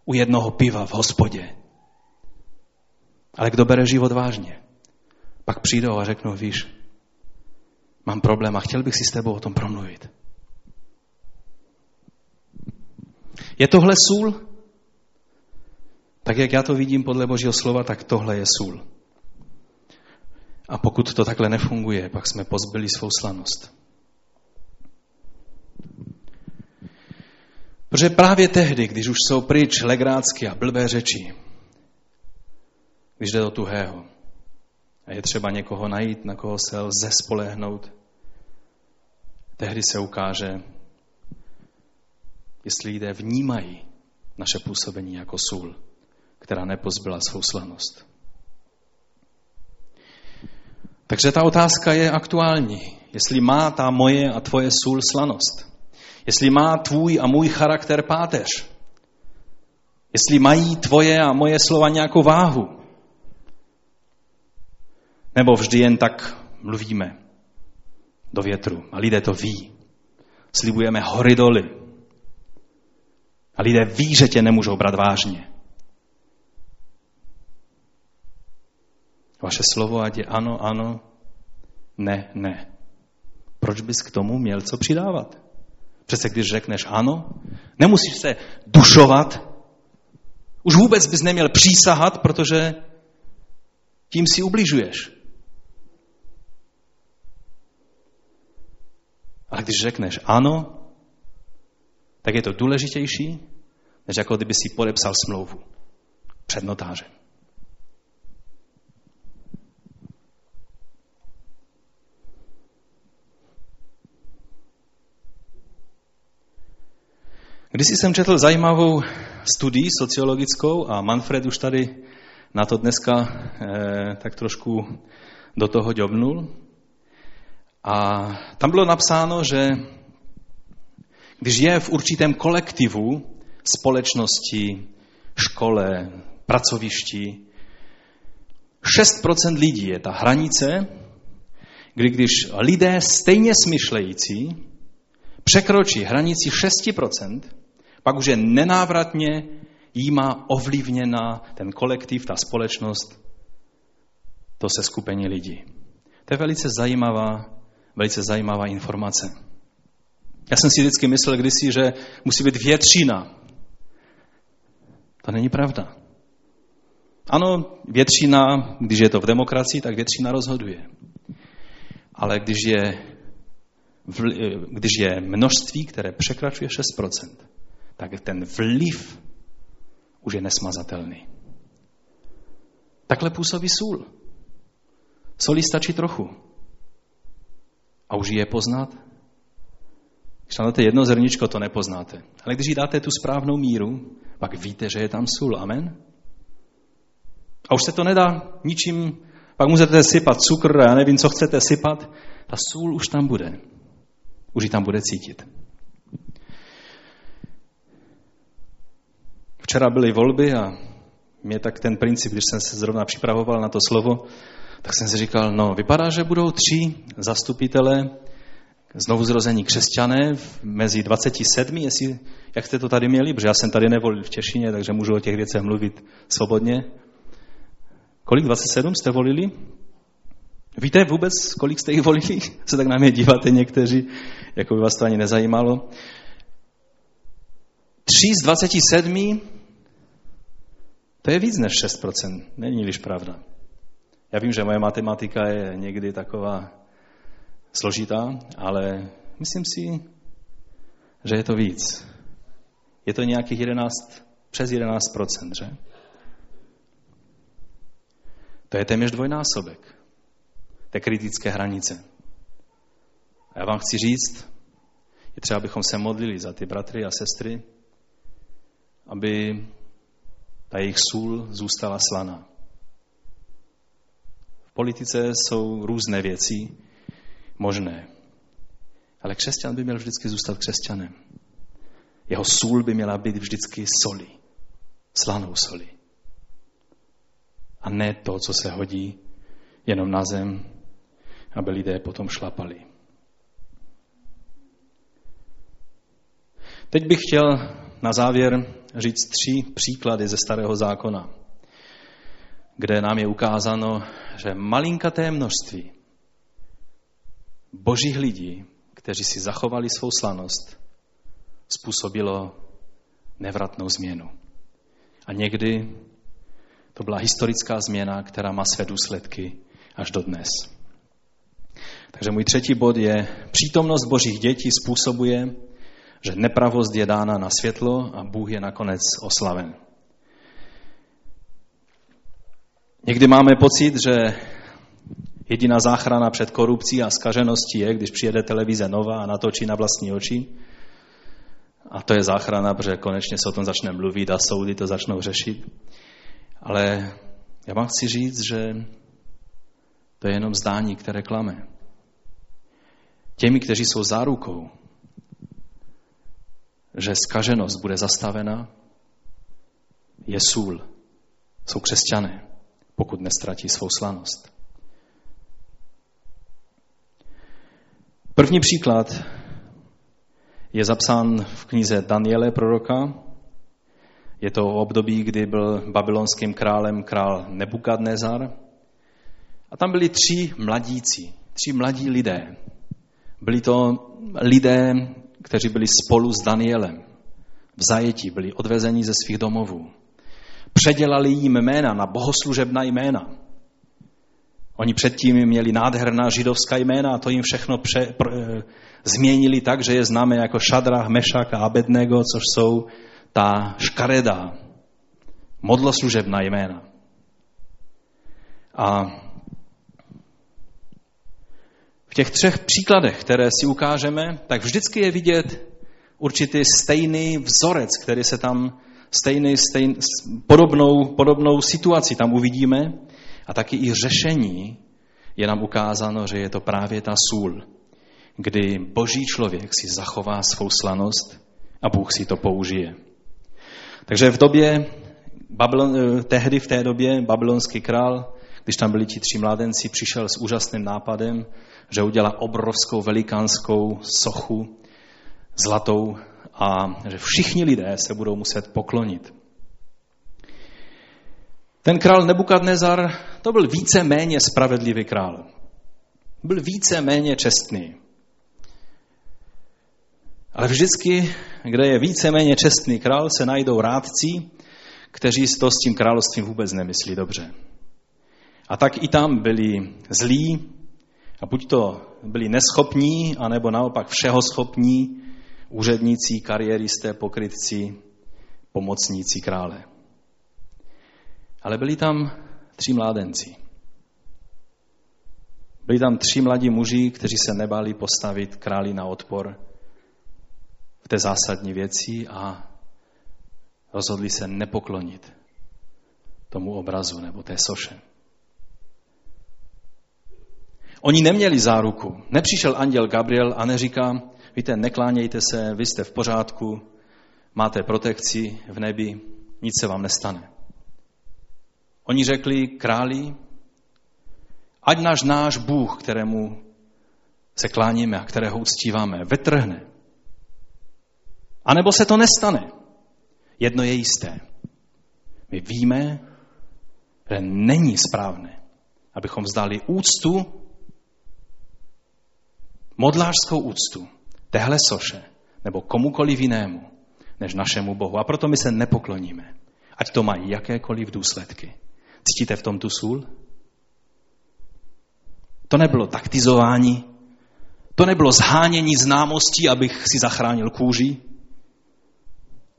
u jednoho piva v hospodě. Ale kdo bere život vážně. Pak přijdou a řeknou, víš, mám problém a chtěl bych si s tebou o tom promluvit. Je tohle sůl? Tak jak já to vidím podle Božího slova, tak tohle je sůl. A pokud to takhle nefunguje, pak jsme pozbyli svou slanost. Protože právě tehdy, když už jsou pryč legrácky a blbé řeči, když jde do tuhého, a je třeba někoho najít, na koho se lze spolehnout, tehdy se ukáže, jestli lidé vnímají naše působení jako sůl, která nepozbyla svou slanost. Takže ta otázka je aktuální. Jestli má ta moje a tvoje sůl slanost. Jestli má tvůj a můj charakter páteř. Jestli mají tvoje a moje slova nějakou váhu. Nebo vždy jen tak mluvíme do větru a lidé to ví. Slibujeme hory doly. A lidé ví, že tě nemůžou brát vážně. Vaše slovo ať je ano, ano, ne, ne. Proč bys k tomu měl co přidávat? Přece když řekneš ano, nemusíš se dušovat, už vůbec bys neměl přísahat, protože tím si ubližuješ. Ale když řekneš ano, tak je to důležitější, než jako kdyby si podepsal smlouvu před notářem. Když jsem četl zajímavou studii sociologickou a Manfred už tady na to dneska eh, tak trošku do toho ďobnul. A tam bylo napsáno, že když je v určitém kolektivu, společnosti, škole, pracovišti, 6% lidí je ta hranice, kdy když lidé stejně smyšlející překročí hranici 6%, pak už je nenávratně jí má ovlivněna ten kolektiv, ta společnost, to se skupení lidí. To je velice zajímavá, velice zajímavá informace. Já jsem si vždycky myslel kdysi, že musí být většina. To není pravda. Ano, většina, když je to v demokracii, tak většina rozhoduje. Ale když je, když je množství, které překračuje 6%, tak ten vliv už je nesmazatelný. Takhle působí sůl. Soli stačí trochu. A už je poznat. Když dáte jedno zrničko, to nepoznáte. Ale když jí dáte tu správnou míru, pak víte, že je tam sůl. Amen? A už se to nedá ničím, pak můžete sypat cukr, já nevím, co chcete sypat, ta sůl už tam bude. Už ji tam bude cítit. Včera byly volby a mě tak ten princip, když jsem se zrovna připravoval na to slovo, tak jsem si říkal, no vypadá, že budou tři zastupitelé znovu zrození křesťané mezi 27, jestli, jak jste to tady měli, protože já jsem tady nevolil v Těšině, takže můžu o těch věcech mluvit svobodně. Kolik 27 jste volili? Víte vůbec, kolik jste jich volili? Se tak na mě díváte někteří, jako by vás to ani nezajímalo. Tři z 27, to je víc než 6%, není-liž pravda. Já vím, že moje matematika je někdy taková složitá, ale myslím si, že je to víc. Je to nějakých 11, přes 11%, že? To je téměř dvojnásobek té kritické hranice. A já vám chci říct, je třeba, abychom se modlili za ty bratry a sestry, aby ta jejich sůl zůstala slaná. Politice jsou různé věci možné, ale křesťan by měl vždycky zůstat křesťanem. Jeho sůl by měla být vždycky soli, slanou soli. A ne to, co se hodí jenom na zem, aby lidé potom šlapali. Teď bych chtěl na závěr říct tři příklady ze Starého zákona, kde nám je ukázáno, že malinkaté množství božích lidí, kteří si zachovali svou slanost, způsobilo nevratnou změnu. A někdy to byla historická změna, která má své důsledky až do dnes. Takže můj třetí bod je, přítomnost božích dětí způsobuje, že nepravost je dána na světlo a Bůh je nakonec oslaven. Někdy máme pocit, že Jediná záchrana před korupcí a skažeností je, když přijede televize Nova a natočí na vlastní oči. A to je záchrana, protože konečně se o tom začne mluvit a soudy to začnou řešit. Ale já vám chci říct, že to je jenom zdání, které klame. Těmi, kteří jsou zárukou, že skaženost bude zastavena, je sůl. Jsou křesťané, pokud nestratí svou slanost. První příklad je zapsán v knize Daniele proroka. Je to období, kdy byl babylonským králem král Nebukadnezar. A tam byli tři mladíci, tři mladí lidé. Byli to lidé, kteří byli spolu s Danielem. V zajetí byli odvezeni ze svých domovů. Předělali jim jména na bohoslužebná jména. Oni předtím měli nádherná židovská jména a to jim všechno pře, pr, e, změnili tak, že je známe jako Šadrach, Mešak a Abednego, což jsou ta škaredá, modloslužebná jména. A v těch třech příkladech, které si ukážeme, tak vždycky je vidět určitý stejný vzorec, který se tam stejný, stejný podobnou, podobnou situaci tam uvidíme a taky i řešení je nám ukázáno, že je to právě ta sůl, kdy boží člověk si zachová svou slanost a Bůh si to použije. Takže v době, Babylon, eh, tehdy v té době babylonský král, když tam byli ti tři mládenci, přišel s úžasným nápadem, že udělá obrovskou velikánskou sochu zlatou a že všichni lidé se budou muset poklonit. Ten král Nebukadnezar, to byl více méně spravedlivý král. Byl více méně čestný. Ale vždycky, kde je více méně čestný král, se najdou rádci, kteří to s tím královstvím vůbec nemyslí dobře. A tak i tam byli zlí a buď to byli neschopní, anebo naopak všeho schopní úředníci, kariéristé, pokrytci, pomocníci krále. Ale byli tam tři mládenci. Byli tam tři mladí muži, kteří se nebáli postavit králi na odpor v té zásadní věci a rozhodli se nepoklonit tomu obrazu nebo té soše. Oni neměli záruku. Nepřišel anděl Gabriel a neříká, víte, neklánějte se, vy jste v pořádku, máte protekci v nebi, nic se vám nestane. Oni řekli králi, ať náš náš Bůh, kterému se kláníme a kterého uctíváme, vetrhne. A nebo se to nestane. Jedno je jisté. My víme, že není správné, abychom vzdali úctu, modlářskou úctu téhle soše nebo komukoliv jinému než našemu Bohu. A proto my se nepokloníme, ať to mají jakékoliv důsledky. Cítíte v tom tu sůl? To nebylo taktizování, to nebylo zhánění známostí, abych si zachránil kůži.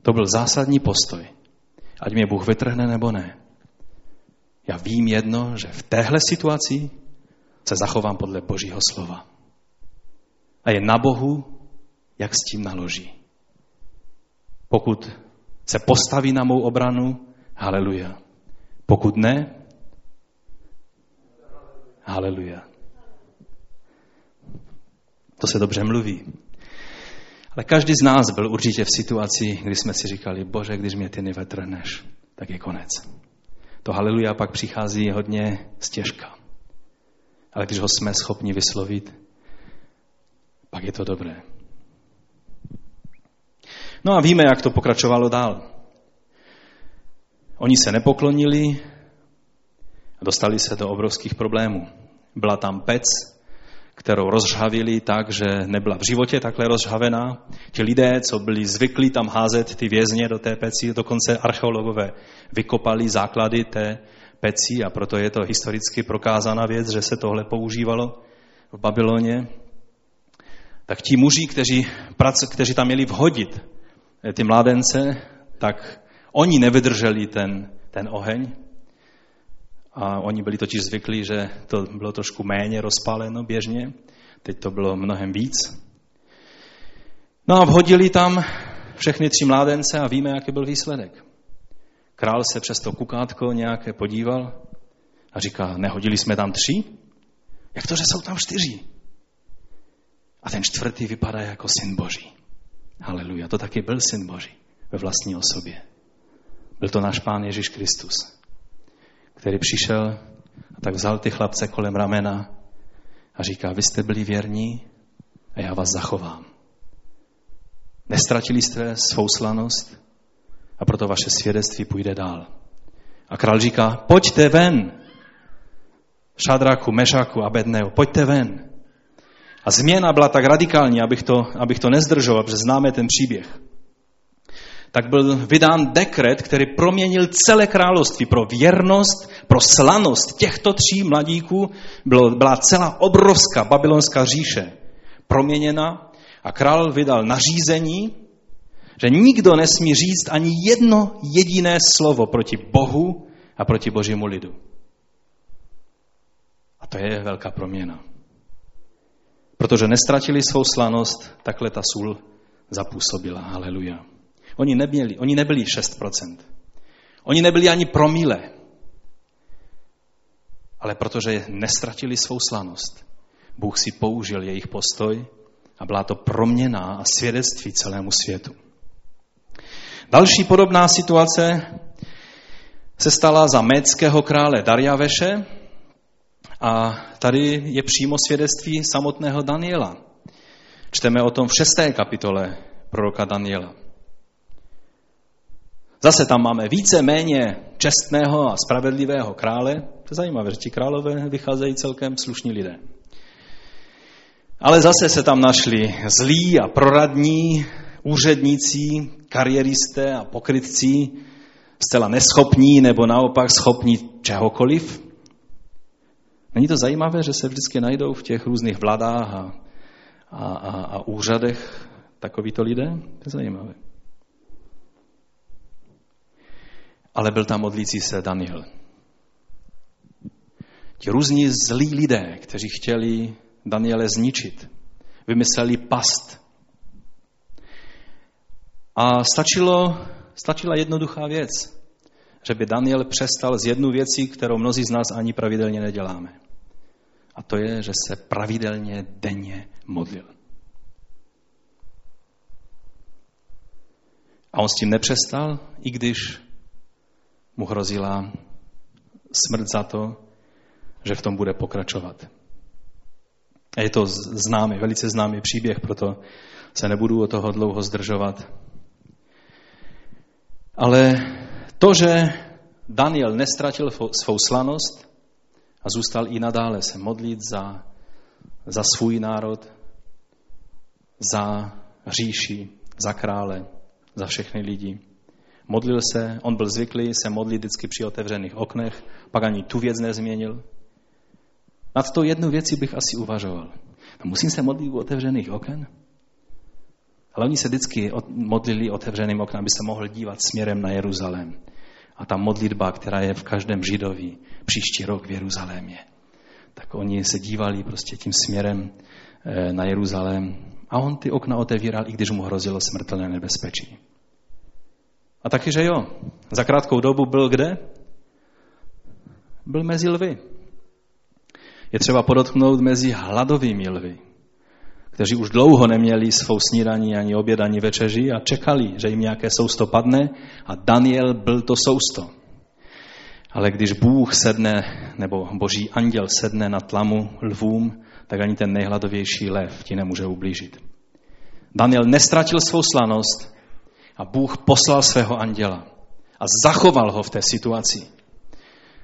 To byl zásadní postoj. Ať mě Bůh vytrhne nebo ne. Já vím jedno, že v téhle situaci se zachovám podle Božího slova. A je na Bohu, jak s tím naloží. Pokud se postaví na mou obranu, haleluja. Pokud ne, haleluja. To se dobře mluví. Ale každý z nás byl určitě v situaci, kdy jsme si říkali, bože, když mě ty nevetrneš, tak je konec. To haleluja pak přichází hodně stěžka. Ale když ho jsme schopni vyslovit, pak je to dobré. No a víme, jak to pokračovalo dál. Oni se nepoklonili a dostali se do obrovských problémů. Byla tam pec, kterou rozžhavili tak, že nebyla v životě takhle rozžhavená. Ti lidé, co byli zvyklí tam házet ty vězně do té peci, dokonce archeologové vykopali základy té peci a proto je to historicky prokázaná věc, že se tohle používalo v Babyloně. Tak ti muži, kteří, kteří tam měli vhodit ty mládence, tak oni nevydrželi ten, ten oheň A oni byli totiž zvyklí, že to bylo trošku méně rozpáleno běžně. Teď to bylo mnohem víc. No a vhodili tam všechny tři mládence a víme, jaký byl výsledek. Král se přes to kukátko nějaké podíval a říká, nehodili jsme tam tři? Jak to, že jsou tam čtyři? A ten čtvrtý vypadá jako syn Boží. Haleluja, to taky byl syn Boží ve vlastní osobě. Byl to náš pán Ježíš Kristus, který přišel a tak vzal ty chlapce kolem ramena a říká, vy jste byli věrní a já vás zachovám. Nestratili jste svou slanost a proto vaše svědectví půjde dál. A král říká, pojďte ven, Šadraku, Mešaku a Bedneu, pojďte ven. A změna byla tak radikální, abych to, abych to nezdržoval, protože známe ten příběh. Tak byl vydán dekret, který proměnil celé království pro věrnost, pro slanost těchto tří mladíků. Bylo, byla celá obrovská babylonská říše proměněna a král vydal nařízení, že nikdo nesmí říct ani jedno jediné slovo proti Bohu a proti božímu lidu. A to je velká proměna. Protože nestratili svou slanost, takhle ta sůl zapůsobila. Haleluja. Oni, nebyli, oni nebyli 6%. Oni nebyli ani promile. Ale protože nestratili svou slanost, Bůh si použil jejich postoj a byla to proměna a svědectví celému světu. Další podobná situace se stala za médského krále Darjaveše, a tady je přímo svědectví samotného Daniela. Čteme o tom v šesté kapitole proroka Daniela. Zase tam máme více méně čestného a spravedlivého krále. To je zajímavé, že ti králové vycházejí celkem slušní lidé. Ale zase se tam našli zlí a proradní, úředníci, kariéristé a pokrytci, zcela neschopní nebo naopak schopní čehokoliv. Není to zajímavé, že se vždycky najdou v těch různých vládách a, a, a, a úřadech takovýto lidé? To je zajímavé. Ale byl tam modlící se Daniel. Ti různí zlí lidé, kteří chtěli Daniele zničit, vymysleli past. A stačilo, stačila jednoduchá věc, že by Daniel přestal z jednu věcí, kterou mnozí z nás ani pravidelně neděláme. A to je, že se pravidelně denně modlil. A on s tím nepřestal, i když mu hrozila smrt za to, že v tom bude pokračovat. A je to známý, velice známý příběh, proto se nebudu o toho dlouho zdržovat. Ale to, že Daniel nestratil svou slanost, a zůstal i nadále se modlit za, za svůj národ, za říši, za krále, za všechny lidi. Modlil se, on byl zvyklý se modlit vždycky při otevřených oknech, pak ani tu věc nezměnil. Nad to jednu věci bych asi uvažoval. No, musím se modlit u otevřených oken? Ale oni se vždycky modlili otevřeným oknem, aby se mohl dívat směrem na Jeruzalém a ta modlitba, která je v každém židovi příští rok v Jeruzalémě. Tak oni se dívali prostě tím směrem eh, na Jeruzalém a on ty okna otevíral, i když mu hrozilo smrtelné nebezpečí. A taky, že jo, za krátkou dobu byl kde? Byl mezi lvy. Je třeba podotknout mezi hladovými lvy kteří už dlouho neměli svou snídaní ani oběd, ani večeři a čekali, že jim nějaké sousto padne a Daniel byl to sousto. Ale když Bůh sedne, nebo boží anděl sedne na tlamu lvům, tak ani ten nejhladovější lev ti nemůže ublížit. Daniel nestratil svou slanost a Bůh poslal svého anděla a zachoval ho v té situaci.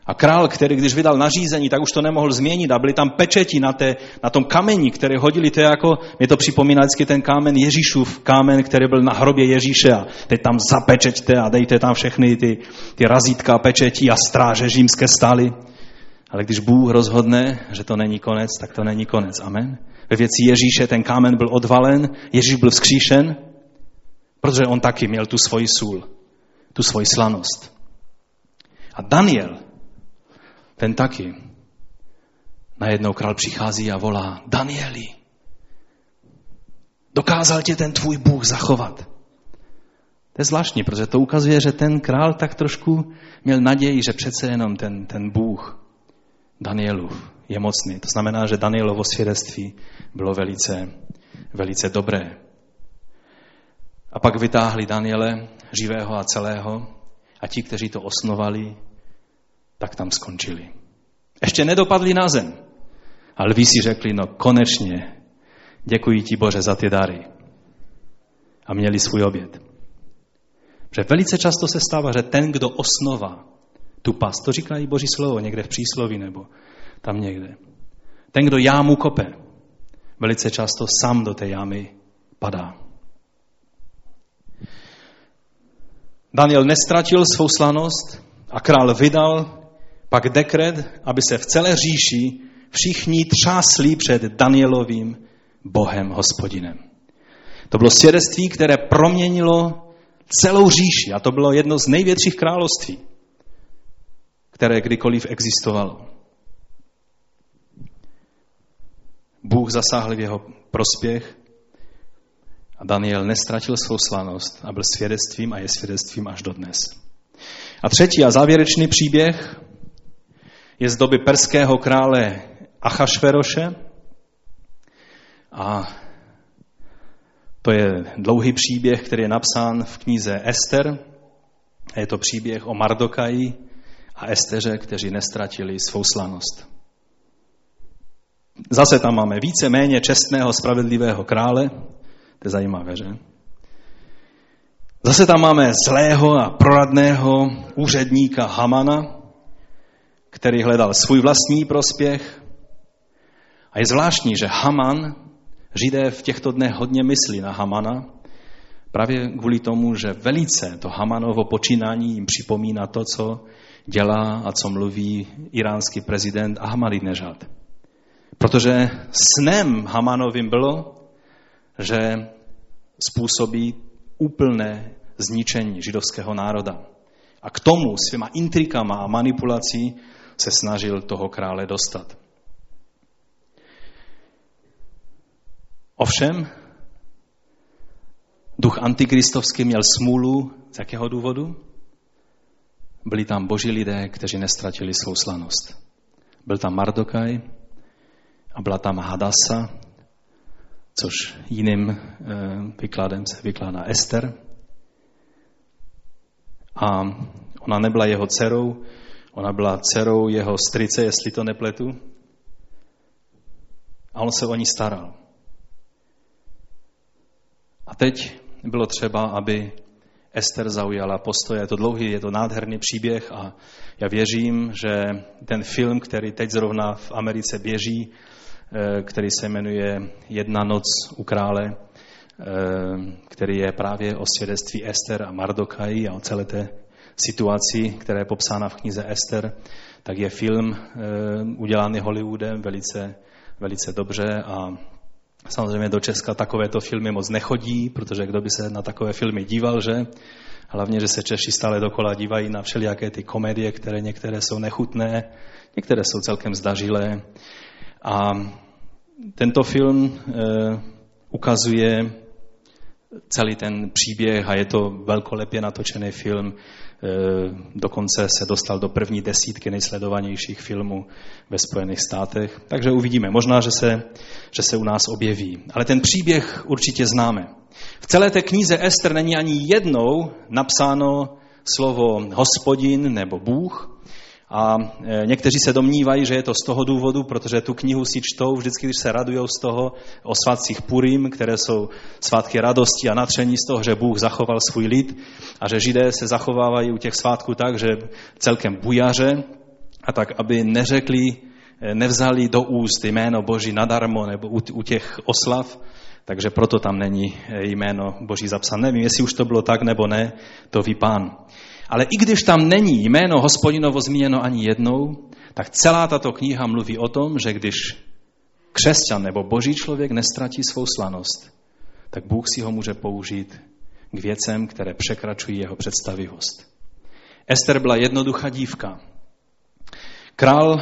A král, který když vydal nařízení, tak už to nemohl změnit a byly tam pečeti na, té, na tom kameni, které hodili, to je jako, mě to připomíná vždycky ten kámen Ježíšův, kámen, který byl na hrobě Ježíše a teď tam zapečeťte a dejte tam všechny ty, ty razítka pečetí a stráže římské stály. Ale když Bůh rozhodne, že to není konec, tak to není konec. Amen. Ve věci Ježíše ten kámen byl odvalen, Ježíš byl vzkříšen, protože on taky měl tu svoji sůl, tu svoji slanost. A Daniel, ten taky. Najednou král přichází a volá, Danieli, dokázal tě ten tvůj Bůh zachovat. To je zvláštní, protože to ukazuje, že ten král tak trošku měl naději, že přece jenom ten, ten Bůh Danielův je mocný. To znamená, že Danielovo svědectví bylo velice, velice dobré. A pak vytáhli Daniele, živého a celého, a ti, kteří to osnovali, tak tam skončili. Ještě nedopadli na zem. A lví si řekli, no konečně, děkuji ti Bože za ty dary. A měli svůj oběd. Protože velice často se stává, že ten, kdo osnova tu pas, to říká i Boží slovo někde v přísloví nebo tam někde. Ten, kdo jámu kope, velice často sám do té jámy padá. Daniel nestratil svou slanost a král vydal pak dekret, aby se v celé říši všichni třásli před Danielovým Bohem hospodinem. To bylo svědectví, které proměnilo celou říši a to bylo jedno z největších království, které kdykoliv existovalo. Bůh zasáhl v jeho prospěch a Daniel nestratil svou slanost a byl svědectvím a je svědectvím až do dnes. A třetí a závěrečný příběh je z doby perského krále Achašveroše a to je dlouhý příběh, který je napsán v knize Ester. A je to příběh o Mardokaji a Esteře, kteří nestratili svou slanost. Zase tam máme více méně čestného, spravedlivého krále. To je zajímavé, že? Zase tam máme zlého a proradného úředníka Hamana, který hledal svůj vlastní prospěch. A je zvláštní, že Haman, Židé v těchto dnech hodně myslí na Hamana, právě kvůli tomu, že velice to Hamanovo počínání jim připomíná to, co dělá a co mluví iránský prezident Ahmadinejad. Protože snem Hamanovým bylo, že způsobí úplné zničení židovského národa. A k tomu svýma intrikama a manipulací se snažil toho krále dostat. Ovšem, duch antikristovský měl smůlu. Z jakého důvodu? Byli tam boží lidé, kteří nestratili svou slanost. Byl tam Mardokaj a byla tam Hadasa, což jiným eh, výkladem se vykládá Ester. A ona nebyla jeho dcerou, ona byla dcerou jeho strice, jestli to nepletu. A on se o ní staral. A teď bylo třeba, aby Ester zaujala postoj. Je to dlouhý, je to nádherný příběh a já věřím, že ten film, který teď zrovna v Americe běží, eh, který se jmenuje Jedna noc u krále, eh, který je právě o svědectví Ester a Mardokaji a o celé té situaci, která je popsána v knize Ester, tak je film eh, udělaný Hollywoodem velice, velice dobře a samozřejmě do Česka takovéto filmy moc nechodí, protože kdo by se na takové filmy díval, že? Hlavně, že se Češi stále dokola dívají na všelijaké ty komedie, které některé jsou nechutné, některé jsou celkem zdařilé. A tento film e, ukazuje celý ten příběh a je to velkolepě natočený film. Eh, dokonce se dostal do první desítky nejsledovanějších filmů ve Spojených státech. Takže uvidíme. Možná, že se, že se u nás objeví. Ale ten příběh určitě známe. V celé té knize Ester není ani jednou napsáno slovo hospodin nebo Bůh, a e, někteří se domnívají, že je to z toho důvodu, protože tu knihu si čtou vždycky, když se radují z toho o svátcích Purim, které jsou svátky radosti a natření z toho, že Bůh zachoval svůj lid a že Židé se zachovávají u těch svátků tak, že celkem bujaře a tak, aby neřekli, e, nevzali do úst jméno Boží nadarmo nebo u těch oslav, takže proto tam není e, jméno Boží zapsané. Nevím, jestli už to bylo tak nebo ne, to ví pán. Ale i když tam není jméno hospodinovo zmíněno ani jednou, tak celá tato kniha mluví o tom, že když křesťan nebo boží člověk nestratí svou slanost, tak Bůh si ho může použít k věcem, které překračují jeho představivost. Ester byla jednoduchá dívka, Král,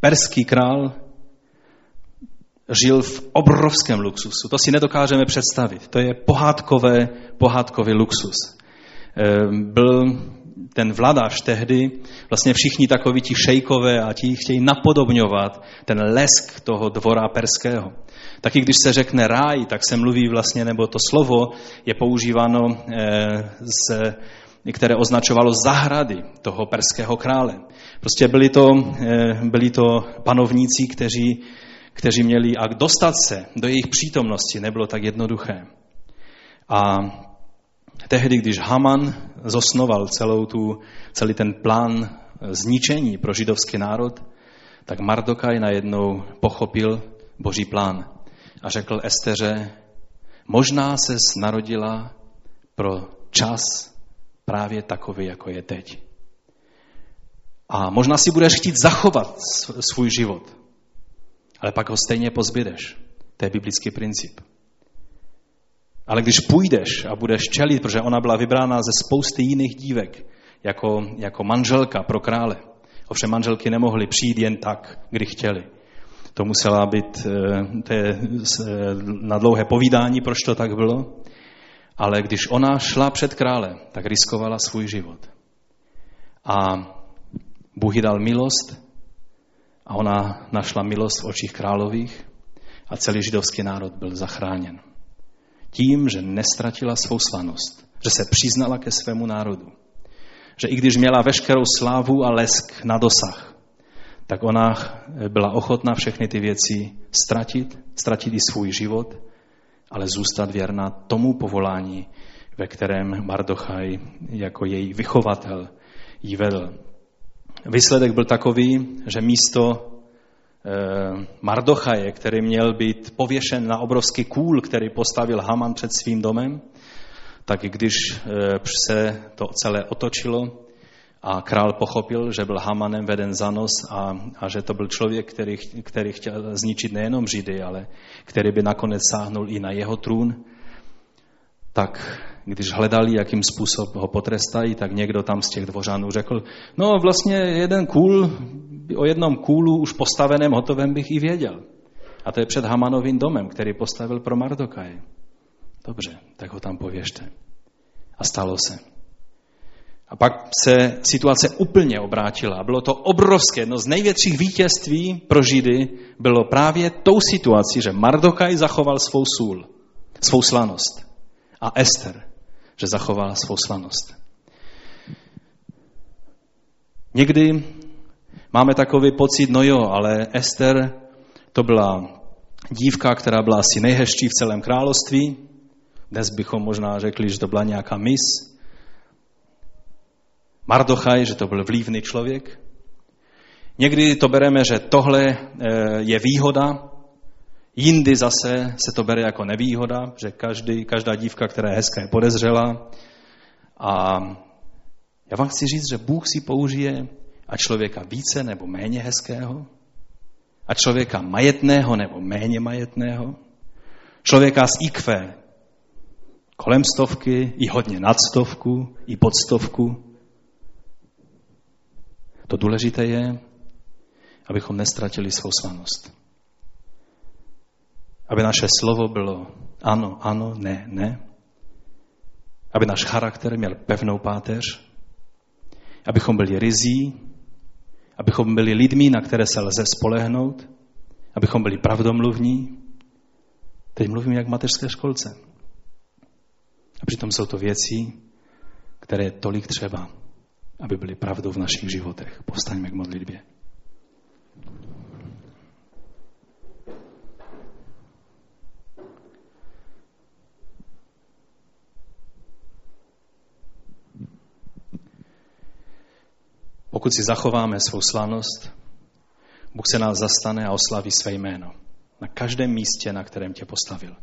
perský král, žil v obrovském luxusu. To si nedokážeme představit. To je pohádkové, pohádkový luxus. Ehm, byl ten vladař tehdy, vlastně všichni takoví ti šejkové a ti chtějí napodobňovat ten lesk toho dvora perského. Taky když se řekne ráj, tak se mluví vlastně, nebo to slovo je používáno, eh, z, které označovalo zahrady toho perského krále. Prostě byli to, eh, byli to panovníci, kteří, kteří měli, a dostat se do jejich přítomnosti nebylo tak jednoduché. A tehdy, když Haman zosnoval celou tu, celý ten plán zničení pro židovský národ, tak Mardokaj najednou pochopil boží plán a řekl Esteře, možná se narodila pro čas právě takový, jako je teď. A možná si budeš chtít zachovat svůj život, ale pak ho stejně pozbydeš. To je biblický princip. Ale když půjdeš a budeš čelit, protože ona byla vybrána ze spousty jiných dívek, jako, jako manželka pro krále. Ovšem manželky nemohly přijít jen tak, kdy chtěli. To musela být eh, to je eh, na dlouhé povídání, proč to tak bylo. Ale když ona šla před krále, tak riskovala svůj život. A Bůh jí dal milost a ona našla milost v očích králových a celý židovský národ byl zachráněn. Tím, že nestratila svou slanost, že se přiznala ke svému národu. Že i když měla veškerou slávu a lesk na dosah, tak ona byla ochotná všechny ty věci ztratit, ztratit i svůj život, ale zůstat věrná tomu povolání, ve kterém Mardochaj jako její vychovatel jí vedl. Výsledek byl takový, že místo Mardochaje, který měl být pověšen na obrovský kůl, který postavil Haman před svým domem, tak když eh, se to celé otočilo a král pochopil, že byl Hamanem veden za nos a, a že to byl člověk, který, který chtěl zničit nejenom Židy, ale který by nakonec sáhnul i na jeho trůn, tak když hledali, jakým způsob ho potrestají, tak někdo tam z těch dvořanů řekl, no vlastně jeden kůl o jednom kůlu už postaveném, hotovém bych i věděl. A to je před Hamanovým domem, který postavil pro Mardokaj. Dobře, tak ho tam pověšte. A stalo se. A pak se situace úplně obrátila. Bylo to obrovské, jedno z největších vítězství pro Židy bylo právě tou situací, že Mardokaj zachoval svou sůl, svou slanost. A Ester, že zachovala svou slanost. Někdy máme takový pocit, no jo, ale Ester to byla dívka, která byla asi nejhezčí v celém království. Dnes bychom možná řekli, že to byla nějaká mis. Mardochaj, že to byl vlivný člověk. Někdy to bereme, že tohle eh, je výhoda, jindy zase se to bere jako nevýhoda, že každý, každá dívka, která je hezká, je podezřela. A já vám chci říct, že Bůh si použije a člověka více nebo méně hezkého, a člověka majetného nebo méně majetného, člověka z IQ kolem stovky, i hodně nad stovku, i pod stovku. To důležité je, abychom nestratili svou slanost. Aby naše slovo bylo ano, ano, ne, ne. Aby náš charakter měl pevnou páteř. Abychom byli rizí, abychom byli lidmi, na které se lze spolehnout, abychom byli pravdomluvní. Teď mluvím jak v mateřské školce. A přitom jsou to věci, které je tolik třeba, aby byly pravdou v našich životech. Povstaňme k modlitbě. Pokud si zachováme svou slanost, Bůh se nás zastane a oslaví své jméno. Na každém místě, na kterém tě postavil.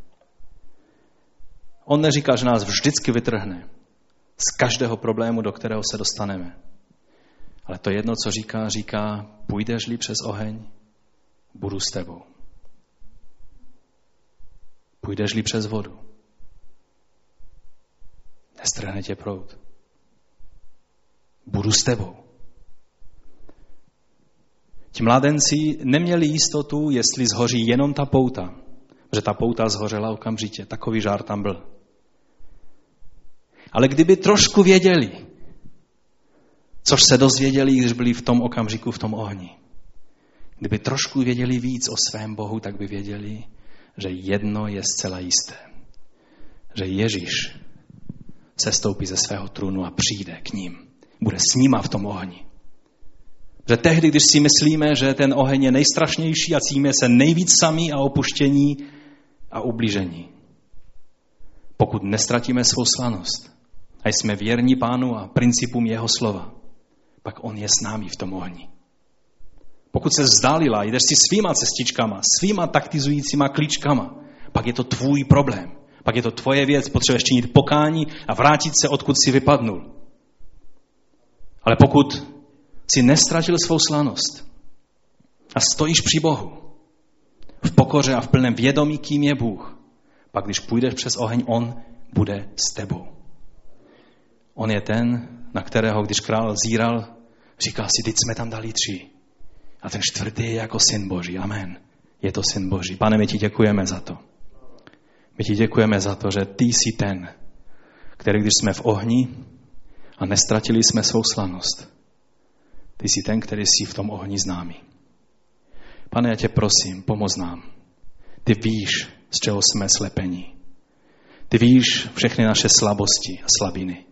On neříká, že nás vždycky vytrhne z každého problému, do kterého se dostaneme. Ale to jedno, co říká, říká, půjdeš-li přes oheň, budu s tebou. Půjdeš-li přes vodu, nestrhne tě prout. Budu s tebou. Ti mladenci neměli jistotu, jestli zhoří jenom ta pouta, že ta pouta zhořela okamžitě. Takový žár tam byl. Ale kdyby trošku věděli, což se dozvěděli, když byli v tom okamžiku v tom ohni. Kdyby trošku věděli víc o svém Bohu, tak by věděli, že jedno je zcela jisté. Že Ježíš se stoupí ze svého trůnu a přijde k ním. Bude s nima v tom ohni. Že tehdy, když si myslíme, že ten oheň je nejstrašnější a címe se nejvíc sami a opuštění a ublížení. Pokud nestratíme svou slanost a jsme věrní pánu a principům jeho slova, pak on je s námi v tom ohni. Pokud se vzdálila, jdeš si svýma cestičkama, svýma taktizujícíma klíčkama, pak je to tvůj problém. Pak je to tvoje věc, potřebuješ činit pokání a vrátit se, odkud si vypadnul. Ale pokud si nestratil svou slanost a stojíš při Bohu, v pokoře a v plném vědomí, kým je Bůh, pak když půjdeš přes oheň, On bude s tebou. On je ten, na kterého, když král zíral, říká si, teď jsme tam dali tři. A ten čtvrtý je jako syn Boží. Amen. Je to syn Boží. Pane, my ti děkujeme za to. My ti děkujeme za to, že ty jsi ten, který když jsme v ohni a nestratili jsme svou slanost, ty jsi ten, který jsi v tom ohni známý. Pane, já tě prosím, pomoz nám. Ty víš, z čeho jsme slepení. Ty víš všechny naše slabosti a slabiny.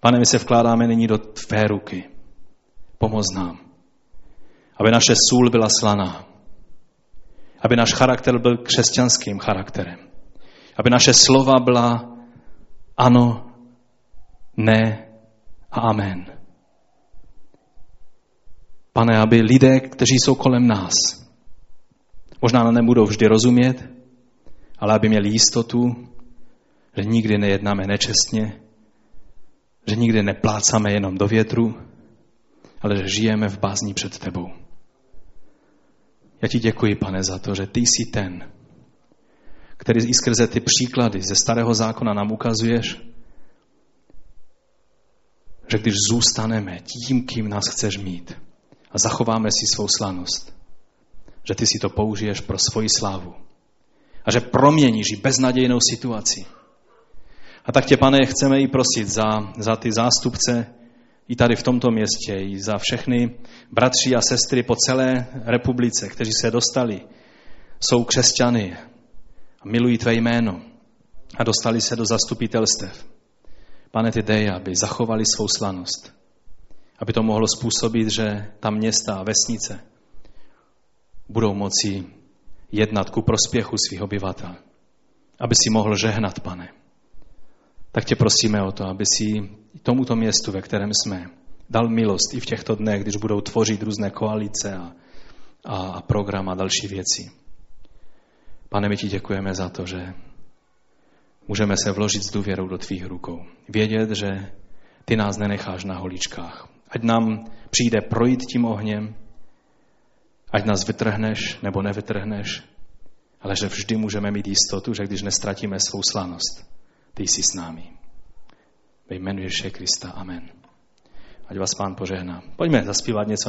Pane, my se vkládáme nyní do tvé ruky. Pomoz nám. Aby naše sůl byla slaná. Aby náš charakter byl křesťanským charakterem. Aby naše slova byla ano, ne a amen. Pane, aby lidé, kteří jsou kolem nás, možná nebudou vždy rozumět, ale aby měli jistotu, že nikdy nejednáme nečestně, že nikdy neplácáme jenom do větru, ale že žijeme v bázní před tebou. Já ti děkuji, pane, za to, že ty jsi ten, který i skrze ty příklady ze starého zákona nám ukazuješ, že když zůstaneme tím, kým nás chceš mít a zachováme si svou slanost, že ty si to použiješ pro svoji slávu. A že proměníš i beznadějnou situaci a tak tě, pane, chceme i prosit za, za ty zástupce i tady v tomto městě, i za všechny bratři a sestry po celé republice, kteří se dostali, jsou křesťany a milují tvé jméno a dostali se do zastupitelstev. Pane, ty dej, aby zachovali svou slanost, aby to mohlo způsobit, že ta města a vesnice budou moci jednat ku prospěchu svých obyvatel. Aby si mohl žehnat, pane tak tě prosíme o to, aby si tomuto městu, ve kterém jsme, dal milost i v těchto dnech, když budou tvořit různé koalice a, a, a program a další věci. Pane, my ti děkujeme za to, že můžeme se vložit s důvěrou do tvých rukou. Vědět, že ty nás nenecháš na holičkách. Ať nám přijde projít tím ohněm, ať nás vytrhneš nebo nevytrhneš, ale že vždy můžeme mít jistotu, že když nestratíme svou slanost, ty jsi s námi. Ve jménu Ježíše Krista. Amen. Ať vás pán požehná. Pojďme zaspívat něco